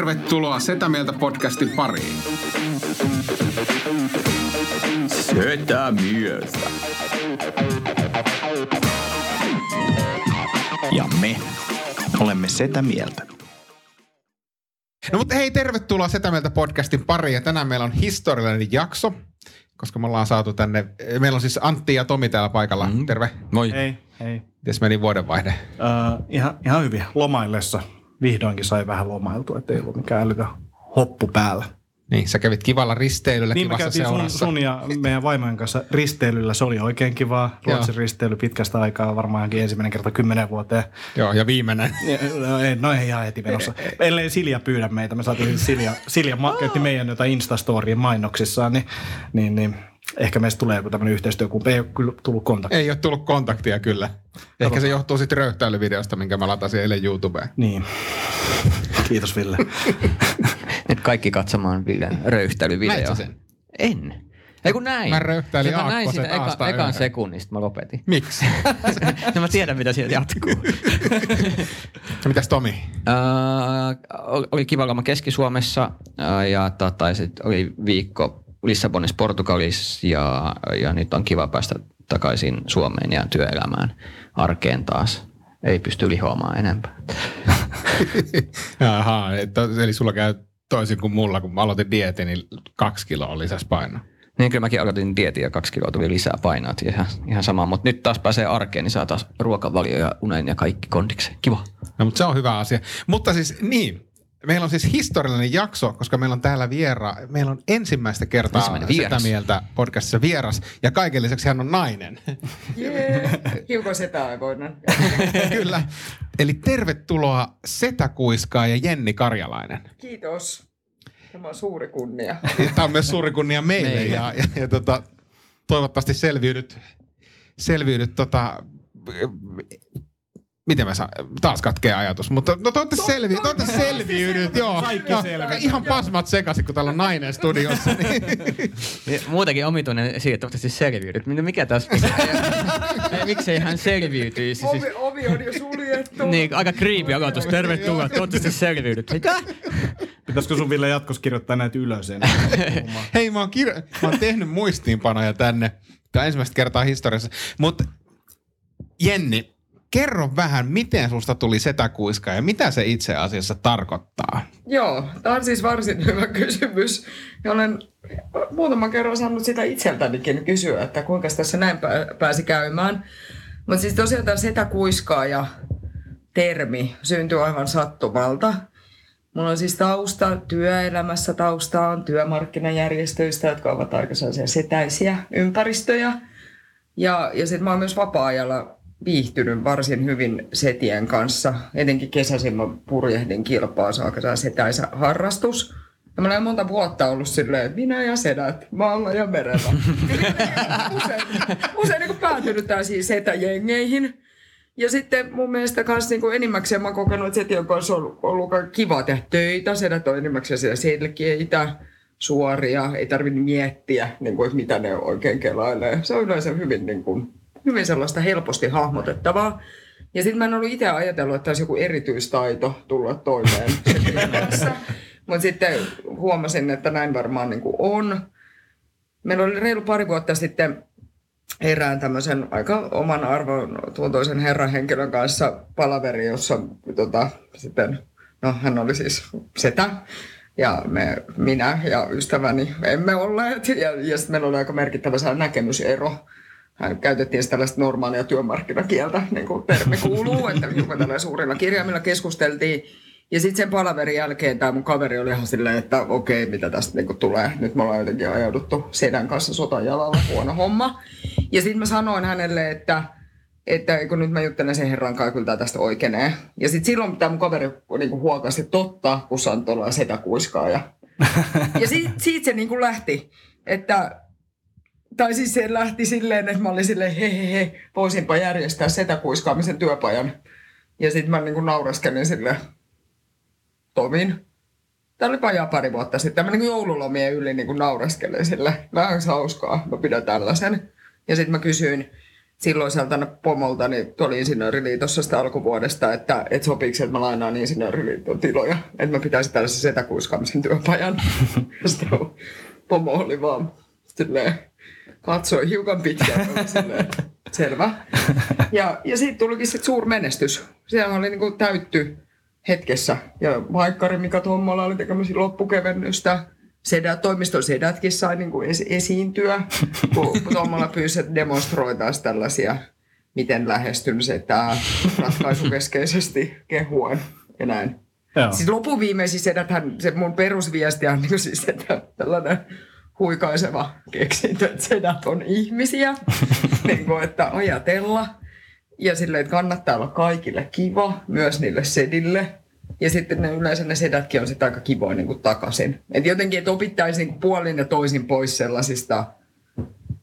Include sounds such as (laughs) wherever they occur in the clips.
Tervetuloa Setä Mieltä podcastin pariin. Setä mieltä. Ja me olemme setä mieltä. No mutta hei, tervetuloa Setä Mieltä podcastin pariin. Ja tänään meillä on historiallinen jakso, koska me ollaan saatu tänne, meillä on siis Antti ja Tomi täällä paikalla. Mm. Terve. Moi. Hei, hei. Mites meni vuodenvaihde? Uh, ihan, ihan hyvin. Lomaillessa vihdoinkin sai vähän lomailtua, ettei ollut mikään älytä hoppu päällä. Niin, sä kävit kivalla risteilyllä Niin kivassa käytiin sun, seurassa. sun ja meidän vaimojen kanssa risteilyllä. Se oli oikein kivaa. Ruotsin risteily pitkästä aikaa, varmaankin ensimmäinen kerta kymmenen vuoteen. Joo, ja viimeinen. No ei, no ei ihan heti menossa. Ellei Silja pyydä meitä, me saatiin Silja, Silja ma- käytti meidän jotain Instastorien mainoksissaan, niin, niin, niin ehkä meistä tulee joku tämmöinen yhteistyökumpi. Ei ole kyllä tullut kontakti. Ei ole tullut kontaktia kyllä. Ehkä se johtuu sitten röyhtäilyvideosta, minkä mä latasin eilen YouTubeen. Niin. Kiitos Ville. (laughs) Nyt kaikki katsomaan Villen sä sen? En. Ei kun näin. Mä röyhtäilin Mä näin sitä eka, ekan sekunnista, mä lopetin. Miksi? (laughs) no mä tiedän, mitä siellä jatkuu. Mitäs Tomi? uh, oli kiva loma Keski-Suomessa uh, ja tota, sit oli viikko Lissabonissa, Portugalissa ja, ja nyt on kiva päästä takaisin Suomeen ja työelämään arkeen taas. Ei pysty lihoamaan enempää. (laughs) Ahaa, että, eli sulla käy toisin kuin mulla, kun mä aloitin dietin, niin kaksi kiloa lisäs paino. Niin kyllä mäkin aloitin dietin ja kaksi kiloa tuli lisää painoa, ihan, ihan sama. Mutta nyt taas pääsee arkeen, niin saa taas ruokavalio ja unen ja kaikki kondikseen. Kiva. No, mutta se on hyvä asia. Mutta siis niin, meillä on siis historiallinen jakso, koska meillä on täällä viera, meillä on ensimmäistä kertaa Ensimmäinen sitä vieras. mieltä podcastissa vieras, ja kaiken lisäksi hän on nainen. Jee, hiukan setäävoinen. (laughs) Kyllä. Eli tervetuloa Setä Kuiskaa ja Jenni Karjalainen. Kiitos. Tämä on suuri kunnia. Tämä on myös suuri kunnia meille, Meille. ja, ja, ja tota, toivottavasti selviydyt, selviydyt tota, miten mä saan, taas katkee ajatus, mutta no toivottavasti selvi, toivottavasti selviydyt, joo. Kaikki joo, selviytyy. Ihan pasmat sekaisin, kun täällä on nainen studiossa. Niin. Ja (laughs) Muutenkin omituinen siitä, että toivottavasti selviydyt. Mitä- Mikä tässä? (laughs) Ei, Miksei hän selviytyisi? Siis, Ovi, ovi on jo suljettu. niin, aika creepy aloitus. Tervetuloa, toivottavasti selviydyt. Mitä? (laughs) Pitäisikö sun Ville jatkossa kirjoittaa näitä ylös ennen? Hei, mä oon, kir- mä oon tehnyt muistiinpanoja tänne. Tämä ensimmäistä kertaa historiassa. Mutta Jenni, kerro vähän, miten susta tuli setäkuiska ja mitä se itse asiassa tarkoittaa? Joo, tämä on siis varsin (laughs) hyvä kysymys. Ja olen muutaman kerran saanut sitä itseltänikin kysyä, että kuinka tässä näin pää- pääsi käymään. Mutta siis tosiaan tämä setäkuiskaa ja termi syntyi aivan sattumalta. Mulla on siis tausta työelämässä, tausta on työmarkkinajärjestöistä, jotka ovat aika setäisiä ympäristöjä. Ja, ja sitten mä oon myös vapaa-ajalla viihtynyt varsin hyvin setien kanssa. Etenkin kesäisin mä purjehdin kilpaa, se on setäisä harrastus. Ja mä olen monta vuotta ollut silleen, että minä ja sedät, maalla ja merellä. (laughs) usein usein niin päätynyt tällaisiin setäjengeihin. Ja sitten mun mielestä kans niin kuin enimmäkseen mä oon kokenut, että setien kanssa on ollut aika kiva tehdä töitä. Sedät on enimmäkseen siellä selkeitä, suoria, ei tarvitse miettiä, niin kuin, että mitä ne oikein kelailee. Se on yleensä hyvin, niin kuin, hyvin sellaista helposti hahmotettavaa. Ja sitten mä en ollut itse ajatellut, että olisi joku erityistaito tulla toimeen. (laughs) Mutta sitten huomasin, että näin varmaan niin kuin on. Meillä oli reilu pari vuotta sitten erään tämmöisen aika oman arvon tuntoisen herran henkilön kanssa palaveri, jossa tota, sitten, no hän oli siis setä. Ja me, minä ja ystäväni emme olleet. Ja, ja sitten meillä oli aika merkittävä näkemysero. Hän käytettiin tällaista normaalia työmarkkinakieltä, niin kuin termi kuuluu, että hiukan tällä suurilla kirjaimilla keskusteltiin. Ja sitten sen palaverin jälkeen tämä mun kaveri oli ihan silleen, että okei, mitä tästä niinku tulee. Nyt me ollaan jotenkin ajauduttu sedän kanssa sotajalalla, huono homma. Ja sitten mä sanoin hänelle, että, että kun nyt mä juttelen sen herran kanssa, kyllä tästä oikeenee. Ja sitten silloin tämä mun kaveri niinku huokasi, että totta, kun sä on tuolla setäkuiskaa. Ja, (laughs) ja siitä, siitä se niinku lähti, että tai siis se lähti silleen, että mä olin silleen, he he he, voisinpa järjestää setäkuiskaamisen työpajan. Ja sitten mä niinku naureskelin silleen, Tomin. Tämä oli vajaa pari vuotta sitten. Mä niin joululomien yli niin naureskelin sille. Vähän hauskaa, mä pidän tällaisen. Ja sitten mä kysyin, silloiselta pomolta niin tuolla Insinööriliitossa sitä alkuvuodesta, että, että sopiiko että mä lainaan Insinööriliiton tiloja. Että mä pitäisin tällaisen setäkuiskaamisen työpajan. (laughs) Ja sitten pomo oli vaan silleen, katsoi hiukan pitkään. (laughs) Selvä. Ja, ja siitä tulikin sitten suuri menestys. Siellä oli niinku täytty hetkessä. Ja Maikkari Mika Tommola oli tekemässä loppukevennystä. Sedät, toimiston sedätkin sai niinku es, esiintyä, kun (laughs) Tommola pyysi, että demonstroitaisiin tällaisia, miten lähestyn sitä ratkaisukeskeisesti kehuen ja näin. Joo. Siis lopuviimeisissä sedäthän, se mun perusviesti on niin siis, että tällainen huikaiseva keksintö, että sedät on ihmisiä, (laughs) niin kuin, että ajatella. Ja silleen, että kannattaa olla kaikille kiva, myös niille sedille. Ja sitten ne yleensä ne sedätkin on sitten aika kivoja niin kuin takaisin. Et jotenkin, että opittaisiin niin puolin ja toisin pois sellaisista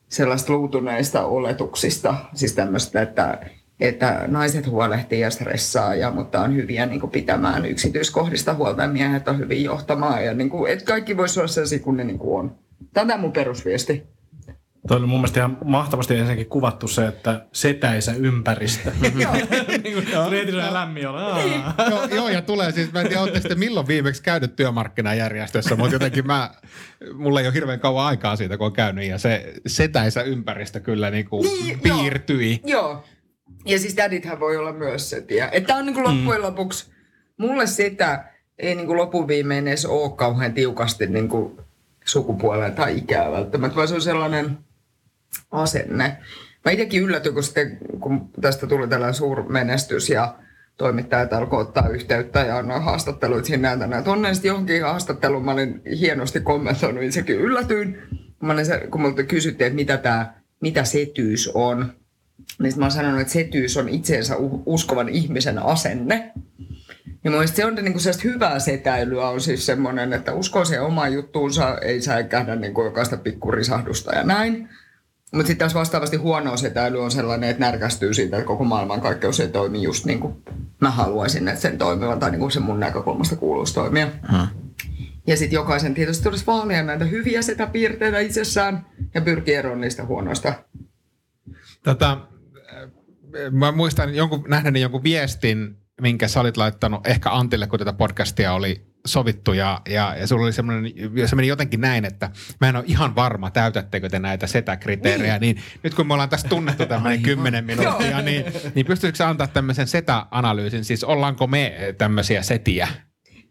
sellaista luutuneista oletuksista. Siis tämmöistä, että, että naiset huolehtii ja stressaa, ja, mutta on hyviä niin kuin pitämään yksityiskohdista huolta ja miehet on hyvin johtamaan. Ja niin kuin, että kaikki voisi olla sellaisia kuin ne niin kuin on. Tämä on mun perusviesti. Toi oli mun mielestä ihan mahtavasti ensinnäkin kuvattu se, että setäisä ympäristö. Sellainen lämmin olo. Aa. joo, joo, ja tulee siis, mä en tiedä, ootte sitten milloin viimeksi käynyt työmarkkinajärjestössä, mutta jotenkin mä, mulla ei ole hirveän kauan aikaa siitä, kun on käynyt, ja se setäisä ympäristö kyllä niin kuin Niin, piirtyi. Joo. Ja siis tädithän voi olla myös setiä. Että on niin kuin loppujen lopuksi, mulle sitä ei niin kuin lopun viimein edes ole kauhean tiukasti niin kuin sukupuoleen tai ikää välttämättä, vaan se on sellainen asenne. Mä itsekin yllätyin, kun, sitten, kun tästä tuli tällainen suurmenestys ja toimittajat alkoi ottaa yhteyttä ja annoin haastatteluita sinne ja tänne. Tuonne sitten johonkin haastatteluun mä olin hienosti kommentoinut, itsekin yllätyin. Kun, mä olin se, kun multa kysyttiin, että mitä, tää, mitä setyys on, niin mä oon sanonut, että setyys on itseensä uskovan ihmisen asenne. Ja mun mielestä se on niin sellaista hyvää setäilyä on siis semmoinen, että uskoo se oma juttuunsa, ei säikähdä niin kuin jokaista pikkurisahdusta ja näin. Mutta sitten taas vastaavasti huono setäily on sellainen, että närkästyy siitä, että koko maailmankaikkeus ei toimi just niin kuin mä haluaisin, että sen toimivan tai niin kuin se mun näkökulmasta kuuluisi toimia. Hmm. Ja sitten jokaisen tietysti tulisi vaalia näitä hyviä setäpiirteitä itsessään ja pyrkiä eroon niistä huonoista. Tota, äh, mä muistan jonkun, nähneeni jonkun viestin, minkä sä olit laittanut ehkä Antille, kun tätä podcastia oli sovittu. Ja, ja, ja sulla oli semmoinen, se meni jotenkin näin, että mä en ole ihan varma, täytättekö te näitä setäkriteerejä, niin, niin nyt kun me ollaan tässä tunnettu tämmöinen kymmenen minuuttia, niin, niin pystyisikö antaa tämmöisen setä-analyysin, siis ollaanko me tämmöisiä setiä?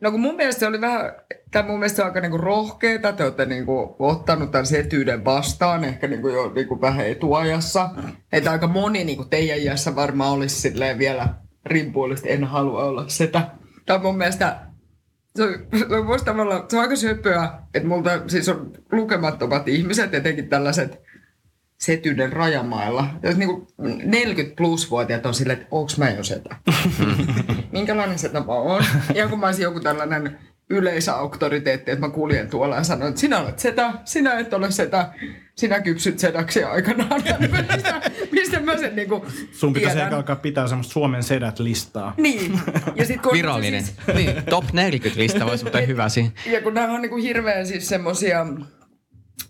No kun mun mielestä se oli vähän, tai mun mielestä se on aika niinku rohkeeta, te olette niinku ottanut tämän setyyden vastaan, ehkä niinku jo niinku vähän etuajassa. Että aika moni niinku teidän iässä varmaan olisi silleen vielä rimpuilisesti, en halua olla sitä. Tai mun mielestä se on, se on, musta tavallaan, se on aika söpöä, että multa siis on lukemattomat ihmiset, etenkin tällaiset setyyden rajamailla. Jos niinku 40 plus-vuotiaat on silleen, että onks mä jo setä? (laughs) Minkälainen setä mä oon? Ja kun mä olisin joku tällainen yleisauktoriteetti, että mä kuljen tuolla ja sanon, että sinä olet setä, sinä et ole setä, sinä kypsyt sedäksi aikanaan. (laughs) mistä, mistä mä sen niinku Sun pitäisi ehkä alkaa pitää semmoista Suomen sedät-listaa. Niin. Ja sit kun Virallinen. Siis, Niin, top 40 lista voisi olla hyvä siinä. ja kun nämä on niinku hirveän siis semmosia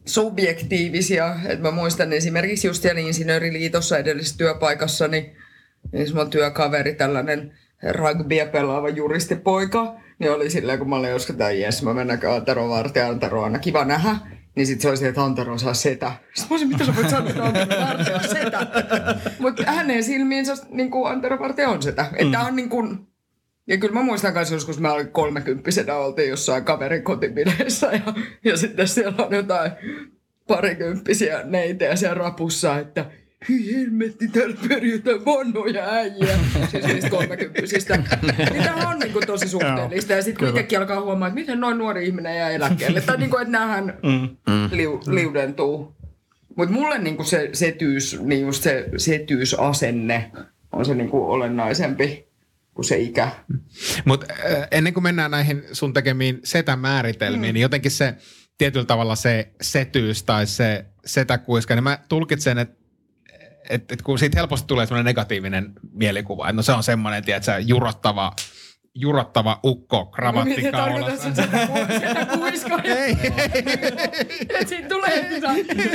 subjektiivisia, että mä muistan esimerkiksi just siellä Insinööriliitossa edellisessä työpaikassa, niin, niin mun työkaveri, tällainen rugbya pelaava juristipoika, niin oli silleen, kun mä olin joskus, että jes, mä mennäänkö Antero Vartija, Antero on aina kiva nähdä. Niin sit se oli se, että Antero saa setä. Sitten mä olisin, mitä sä voit sanoa, että Antero Vartija on setä? Mutta hänen silmiinsä niin kuin Antero Vartija on setä. Että tää on niin kuin, ja kyllä mä muistan myös joskus, mä olin kolmekymppisenä, oltiin jossain kaverin kotipileissä ja, ja sitten siellä on jotain parikymppisiä neitejä siellä rapussa, että hyi helmetti, täällä pyörii jotain vanhoja äijä. Siis niistä kolmekymppisistä. Niin tämä on niinku tosi suhteellista. Ja sitten kun itsekin alkaa huomaa, että miten noin nuori ihminen jää eläkkeelle. Tai niinku, että näähän liu, liudentuu. Mutta mulle niinku se setyys, niin just se setyysasenne on se niinku olennaisempi kuin se ikä. Mutta ennen kuin mennään näihin sun tekemiin setämääritelmiin, mm. niin jotenkin se tietyllä tavalla se setyys tai se setäkuiska, niin mä tulkitsen, että et, et kun siitä helposti tulee semmoinen negatiivinen mielikuva, että no se on semmoinen, tiedätkö, jurottava jurottava ukko kravatti Miten kaulassa. sitä kuiskaa? Ei, Että siitä tulee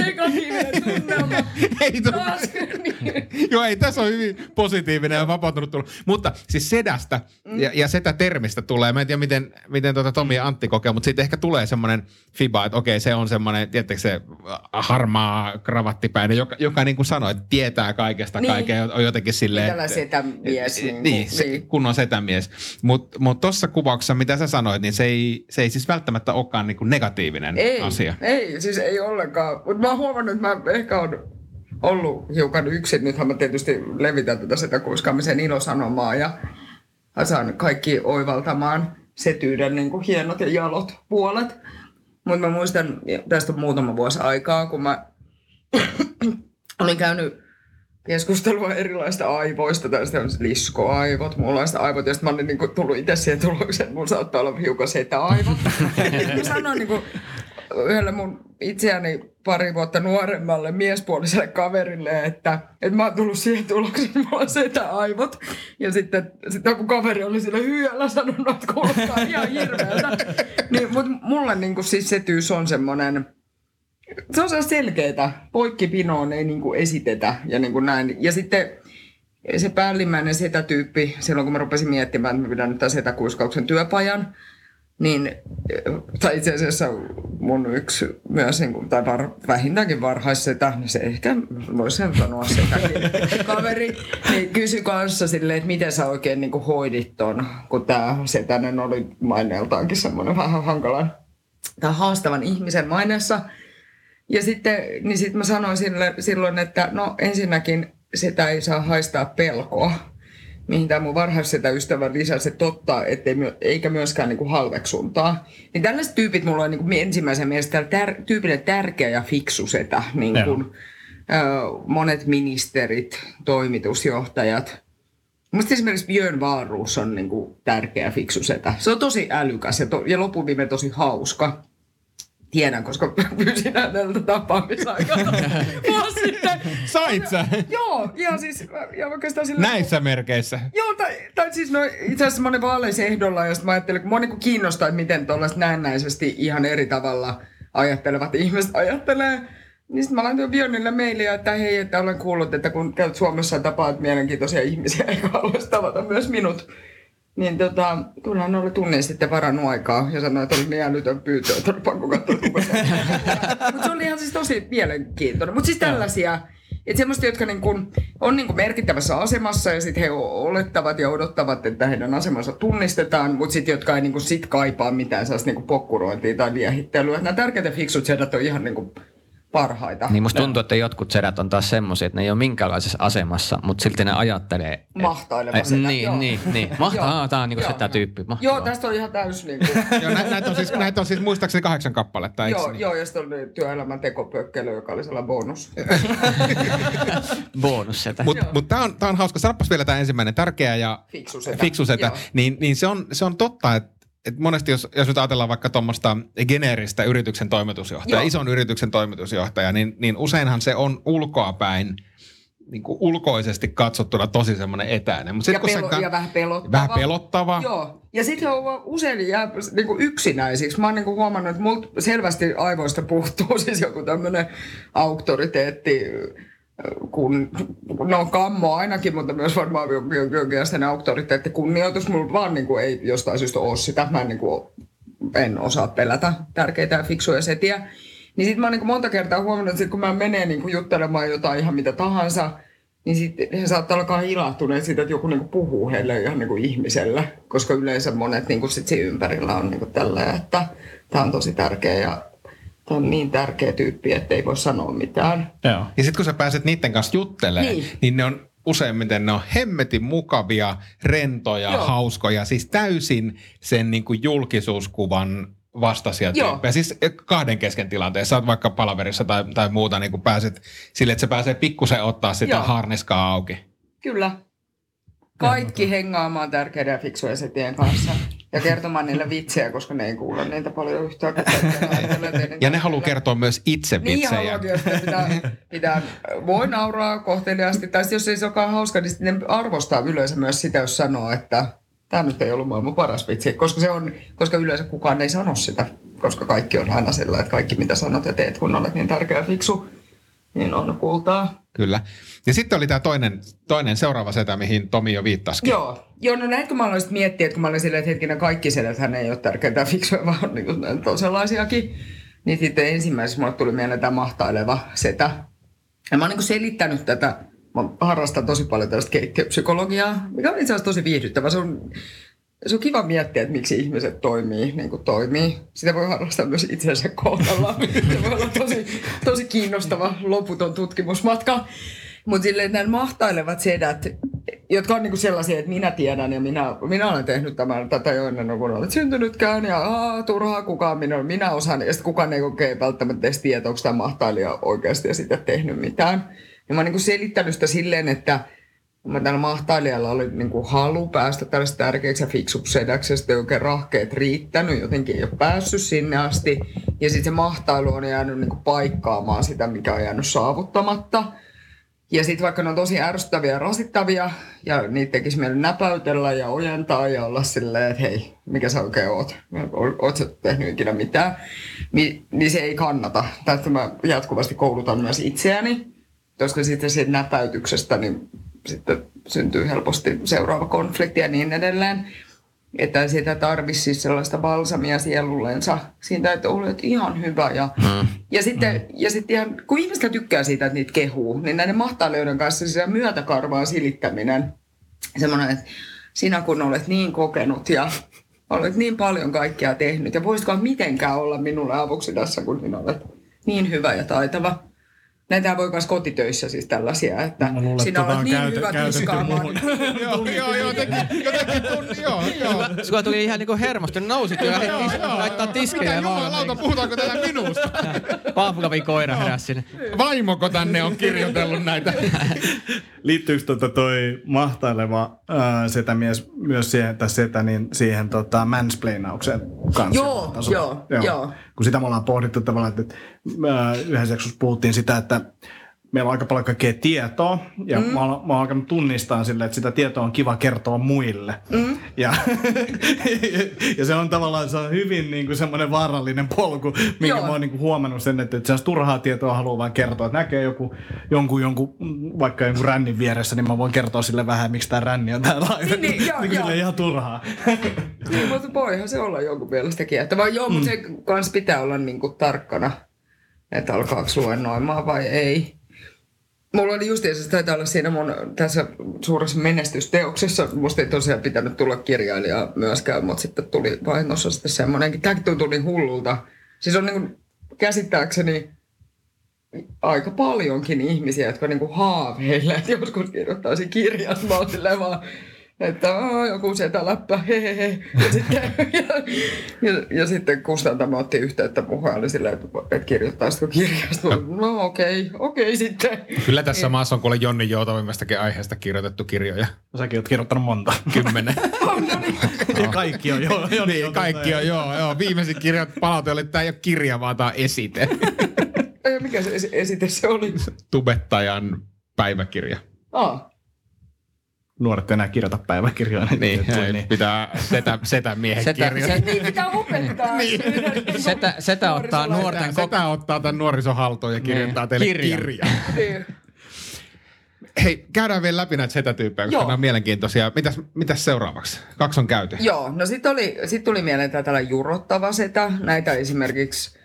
negatiivinen tunnelma. ei. Taas, niin. Joo, ei, tässä on hyvin positiivinen ja vapautunut tullut. Mutta siis sedästä ja, ja setä termistä tulee, mä en tiedä miten, miten tuota Tomi ja Antti kokee, mutta siitä ehkä tulee semmoinen fiba, että okei, se on semmoinen, tiedättekö se harmaa kravattipäinen, joka, joka niin kuin sanoi, että tietää kaikesta Niin. kaikkea, on jotenkin silleen. Tällä setämies. Niin, Niin, niin se, kunnon setämies. Mutta mut tuossa kuvauksessa, mitä sä sanoit, niin se ei, se ei siis välttämättä olekaan niinku negatiivinen Ei, asia. ei, siis ei ollenkaan. Mutta mä oon huomannut, että mä ehkä on ollut hiukan yksin. Nythän mä tietysti levitän tätä sitä kuiskaamisen ilosanomaa ja saan kaikki oivaltamaan setyyden niin kuin hienot ja jalot puolet. Mutta mä muistan, tästä on muutama vuosi aikaa, kun mä (clears throat) olin käynyt keskustelua erilaista aivoista, tästä on liskoaivot, muunlaista aivot, ja sitten mä olin niinku tullut itse siihen tulokseen, että mulla saattaa olla hiukan setä-aivot. (laughs) mä sanoin niinku yhdelle mun itseäni pari vuotta nuoremmalle miespuoliselle kaverille, että, että mä oon tullut siihen tulokseen, että mulla on setä-aivot. Ja sitten, sitten kun kaveri oli sille hyöllä sanonut, että kuulostaa ihan hirveältä. Niin, mutta mulle niinku siis setyys on semmoinen, se on sellaista selkeää. Poikkipinoon ei niinku esitetä ja niinku näin. Ja sitten se päällimmäinen setätyyppi, silloin kun mä rupesin miettimään, että mä pidän nyt tämän setäkuiskauksen työpajan, niin, tai itse asiassa mun yksi myös, niin kuin, tai var, vähintäänkin varhaissetä, se ehkä voisi sen sanoa setäkin, (laughs) kaveri, niin kysyi kanssa silleen, että miten sä oikein niin kuin hoidit ton, kun tämä setänen oli maineeltaankin semmoinen vähän hankalan tai haastavan ihmisen maineessa. Ja sitten, niin sitten mä sanoin sille, silloin, että no ensinnäkin sitä ei saa haistaa pelkoa, mihin tämä mun varhaissetä ystävä lisäsi, totta, ettei, eikä myöskään niinku halveksuntaa. Niin tällaiset tyypit mulla on niinku ensimmäisen mielestä tär- tyypille tärkeä ja fiksu setä, niin kuin, ö, monet ministerit, toimitusjohtajat. Musta esimerkiksi Björn Wahlroos on niinku tärkeä fiksu setä. Se on tosi älykäs ja, to- ja loppuviime tosi hauska. Tiedän, koska pyysin häneltä tapaamisaikana (laughs) vuosi sitten. Sait sä? Joo, ja siis ja oikeastaan sillä... Näissä merkeissä. Joo, tai, tai siis no, itse asiassa mä olin vaaleissa ehdolla, josta mä ajattelin, kun mua niin kiinnostaa, että miten tuollaiset näennäisesti ihan eri tavalla ajattelevat ihmiset ajattelee. Niin sitten mä laitoin Björnille mailia, että hei, että olen kuullut, että kun käyt Suomessa ja tapaat mielenkiintoisia ihmisiä, eikä haluaisi tavata myös minut. Niin tota, kyllä hän oli tunnin sitten varannut aikaa ja sanoi, että oli niin älytön pyytö, että oli pakko katsoa, (laughs) Mutta se oli ihan siis tosi mielenkiintoinen. Mutta siis tällaisia, että semmoista, jotka niin kun on niin kun merkittävässä asemassa ja sitten he olettavat ja odottavat, että heidän asemansa tunnistetaan, mutta sitten jotka ei niin kun sit kaipaa mitään sellaista niin kun pokkurointia tai liehittelyä. Nämä tärkeät ja fiksut sedät on ihan niin kun parhaita. Niin musta tuntuu, että jotkut sedät on taas semmoisia, että ne ei ole minkäänlaisessa asemassa, mutta silti ne ajattelee. et- setä, Niin, joo. niin, niin. (laughs) Mahtaa, tää on niinku sitä tyyppi. Mahtavaa. Joo, tästä on ihan täys niin kuin, (laughs) Joo, nä, näitä, on siis, näitä on siis muistaakseni kahdeksan kappaletta, eikö joo, niin? joo, ja sitten oli työelämän tekopökkely, joka oli sellainen bonus. (laughs) Bonus setä. Mutta mut tämä on, tää on hauska. Sanopas vielä tämä ensimmäinen tärkeä ja Fiksu setä. fiksu setä. Joo. Niin, niin se, on, se on totta, että et monesti jos, jos nyt ajatellaan vaikka tuommoista geneeristä yrityksen toimitusjohtajaa, ison yrityksen toimitusjohtaja, niin, niin useinhan se on ulkoapäin niin kuin ulkoisesti katsottuna tosi semmoinen etäinen. Mut sit, Ja, kun pelo, ka- ja vähän pelottava. vähän pelottava. Joo. Ja sitten on usein jää niinku yksinäisiksi. Mä oon niinku huomannut, että multa selvästi aivoista puuttuu (laughs) siis joku tämmöinen auktoriteetti, kun, no kammo ainakin, mutta myös varmaan jonkinlainen auktoriteetti, kunnioitus. Mulla vaan niinku ei jostain syystä ole sitä. Mä en, niinku, en osaa pelätä tärkeitä ja fiksuja setiä. Niin sit mä oon niinku monta kertaa huomannut, että sit kun mä menen niinku juttelemaan jotain ihan mitä tahansa, niin sitten he saattaa alkaa ilahtuneet siitä, että joku niinku puhuu heille ihan niinku ihmiselle, koska yleensä monet niinku sit siinä ympärillä on niinku tällä, että tämä on tosi tärkeä ja on niin tärkeä tyyppi, että ei voi sanoa mitään. Joo. Ja sitten kun sä pääset niiden kanssa juttelemaan, Niin. niin, ne on useimmiten ne on hemmetin mukavia, rentoja, Joo. hauskoja, siis täysin sen niin kuin julkisuuskuvan vastaisia Joo. tyyppejä. Siis eh, kahden kesken tilanteessa, oot vaikka palaverissa tai, tai muuta, niin kuin pääset sille, että se pääsee pikkusen ottaa sitä Joo. harniskaa auki. Kyllä. Kaikki hengaamaan tärkeiden ja fiksujen setien kanssa (laughs) ja kertomaan niille vitsejä, koska ne ei kuule niitä paljon yhtään. Ja ne haluaa kertoa myös itse Niin vitsejä. haluakin, että pitää, pitää, voi nauraa kohteliaasti, tai jos ei se olekaan hauska, niin ne arvostaa yleensä myös sitä, jos sanoo, että tämä nyt ei ollut maailman paras vitsi, koska, se on, koska yleensä kukaan ei sano sitä, koska kaikki on aina sillä, että kaikki mitä sanot ja teet, kun olet niin tärkeä fiksu, niin on kultaa. Kyllä. Ja sitten oli tämä toinen, toinen seuraava setä, mihin Tomi jo viittasikin. Joo, Joo no näitkö mä aloin miettiä, että kun mä olin silleen, että hetkinen kaikki sedät, hän ei ole tärkeää ja (laughs) fiksuja, vaan on niin toisenlaisiakin. Niin sitten ensimmäisessä mulle tuli mieleen tämä mahtaileva setä. Ja mä oon niin selittänyt tätä, mä harrastan tosi paljon tällaista keittiöpsykologiaa, mikä on itse asiassa tosi viihdyttävä. Se on, se on kiva miettiä, että miksi ihmiset toimii niin kuin toimii. Sitä voi harrastaa myös itsensä kohdalla. (laughs) Se voi olla tosi, tosi kiinnostava loputon tutkimusmatka. Mutta silleen nämä mahtailevat sedät, jotka on niinku sellaisia, että minä tiedän ja minä, minä olen tehnyt tämän, tätä jo ennen kuin olet syntynytkään ja aa, turhaa kukaan minä, minä osaan ja sitten kukaan ei oikein välttämättä edes tiedä, onko tämä mahtailija oikeasti ja sitten tehnyt mitään. Ja mä oon niinku selittänyt sitä silleen, että mä tällä mahtailijalla oli niinku halu päästä tällaista tärkeäksi ja fiksuksi sedäksi, ja oikein rahkeet riittänyt, jotenkin ei ole päässyt sinne asti. Ja sitten se mahtailu on jäänyt niinku paikkaamaan sitä, mikä on jäänyt saavuttamatta. Ja sitten vaikka ne on tosi ärsyttäviä ja rasittavia, ja niitä tekisi mieli näpäytellä ja ojentaa ja olla silleen, että hei, mikä sä oikein oot? Oot sä tehnyt ikinä mitään? Ni, niin se ei kannata. Tästä mä jatkuvasti koulutan myös itseäni, koska sitten siitä näpäytyksestä niin sitten syntyy helposti seuraava konflikti ja niin edelleen. Että sitä tarvisi siis sellaista balsamia sielullensa. Siitä, että olet ihan hyvä. Ja, mm. ja sitten, mm. ja sitten ihan, kun ihmiset tykkää siitä, että niitä kehuu, niin näiden mahtailijoiden kanssa se myötäkarvaan silittäminen. Semmoinen, että sinä kun olet niin kokenut ja olet niin paljon kaikkea tehnyt ja voisitko mitenkään olla minulle avuksi tässä, kun sinä olet niin hyvä ja taitava. Näitä voi myös kotitöissä siis tällaisia, että luulen, sinä olet niin käytä, hyvä kiskaamaan. (laughs) joo, joo, jotenkin, jotenkin tunni, joo, joo. Sulla tuli ihan niinku hermostunut, nousit jo ja laittaa tiskejä Mitä jumalauta, puhutaanko täällä minusta? (laughs) Paapulavin koira heräsi sinne. Vaimoko tänne on kirjoitellut näitä? (laughs) Liittyykö tota toi mahtaileva ää, setämies myös siihen, tai setä, niin siihen tota mansplainaukseen kanssa? Joo, joo, joo, joo. Kun sitä me ollaan pohdittu tavallaan, että yhdessä jaksossa puhuttiin sitä, että meillä on aika paljon kaikkea tietoa, ja mm. mä, oon, mä oon alkanut tunnistaa sille, että sitä tietoa on kiva kertoa muille. Mm. Ja, (laughs) ja se on tavallaan se on hyvin niin kuin semmoinen vaarallinen polku, minkä Joo. mä oon niin kuin huomannut sen, että, että turhaa tietoa haluaa vain kertoa. Että näkee joku, jonkun, jonkun, vaikka jonkun rännin vieressä, niin mä voin kertoa sille vähän, miksi tämä ränni on täällä. Niin, niin, joo, niin joo. ihan turhaa. niin, mutta voihan se olla jonkun mielestä kiehtova. Joo, mm. mutta se kans pitää olla niin kuin tarkkana, että alkaako luennoimaan vai ei. Mulla oli justiinsa, taitaa olla siinä mun tässä suuressa menestysteoksessa. Musta ei tosiaan pitänyt tulla kirjailija myöskään, mutta sitten tuli vahingossa sitten semmoinenkin. Tämäkin tuntui niin hullulta. Siis on niin kuin, käsittääkseni aika paljonkin ihmisiä, jotka niin kuin haaveilee, että joskus kirjoittaisi kirjan. Mä vaan että joku setäläppä, hehehe. Ja sitten, (laughs) ja, ja, ja sitten kustantamo otti yhteyttä muuhun ja oli silleen, että, että kirjoittaisitko kirjasta. No okei, okay, okei okay, sitten. Kyllä tässä maassa on kuule Jonni Joutavimmastakin aiheesta kirjoitettu kirjoja. No, säkin oot kirjoittanut monta. (laughs) Kymmenen. on, no niin. (laughs) kaikki on joo. Jonni niin, kaikki on joo. joo. Viimeisin kirja palaute oli, että tämä ei ole kirja, vaan tämä on esite. Mikä se esite se oli? Tubettajan päiväkirja. Ah, nuoret enää kirjoita päiväkirjoja. Niin, niin, niin. pitää setä, setä miehen setä, kirjoja. Se, niin, pitää opettaa. (laughs) niin. setä, setä ottaa nuorten... Setä ottaa tämän nuorisohaltoon ja niin. kirjoittaa teille kirja. kirja. Niin. Hei, käydään vielä läpi näitä setätyyppejä, koska Joo. nämä on mielenkiintoisia. Mitäs, mitäs seuraavaksi? Kaksi on käyty. Joo, no sitten sit tuli mieleen tämä tällainen jurottava setä. Näitä esimerkiksi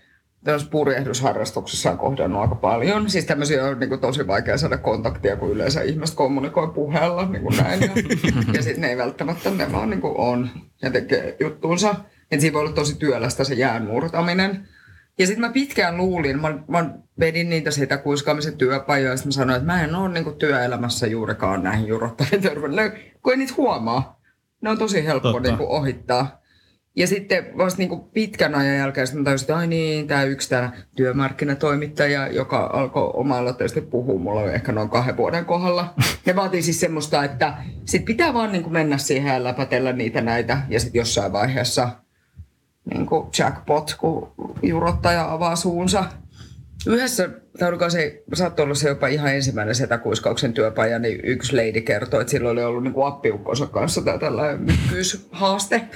tämmöisessä purjehdusharrastuksessa on kohdannut aika paljon. Siis tämmöisiä on niin kuin, tosi vaikea saada kontaktia, kun yleensä ihmiset kommunikoi puheella, niin kuin näin. Ja, (laughs) ja sitten ne ei välttämättä, ne vaan niin kuin on ja tekee juttuunsa. Että siinä voi olla tosi työlästä se jään murtaminen. Ja sitten mä pitkään luulin, mä, mä vedin niitä sitä kuiskaamisen työpajoja, ja sitten mä sanoin, että mä en ole niin työelämässä juurikaan näihin jurottaviin törmännyt, kun ei niitä huomaa. Ne on tosi helppo niin kuin ohittaa. Ja sitten vasta niin pitkän ajan jälkeen sitten tajusin, että ai niin, tämä yksi tämä työmarkkinatoimittaja, joka alkoi omalla tietysti puhua mulla ehkä noin kahden vuoden kohdalla. Ne vaatii siis semmoista, että sit pitää vaan niin mennä siihen ja läpätellä niitä näitä ja sitten jossain vaiheessa niin jackpot, kun jurottaja avaa suunsa. yhdessä, tai se, saattoi olla se jopa ihan ensimmäinen setäkuiskauksen työpaja, niin yksi lady kertoi, että sillä oli ollut niin kuin appiukkonsa kanssa tämä tällainen mykkyys-haaste.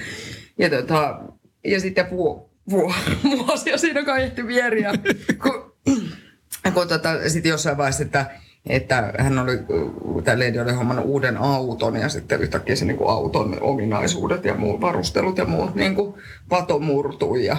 Ja, tota, ja sitten puu, (laughs) muu asia siinä kaihetti vieriä, kun, kun tota, sitten jossain vaiheessa, että että hän oli, tämä lady oli hommannut uuden auton ja sitten yhtäkkiä se niin kuin auton ominaisuudet ja muut varustelut ja muut niin kuin pato murtui ja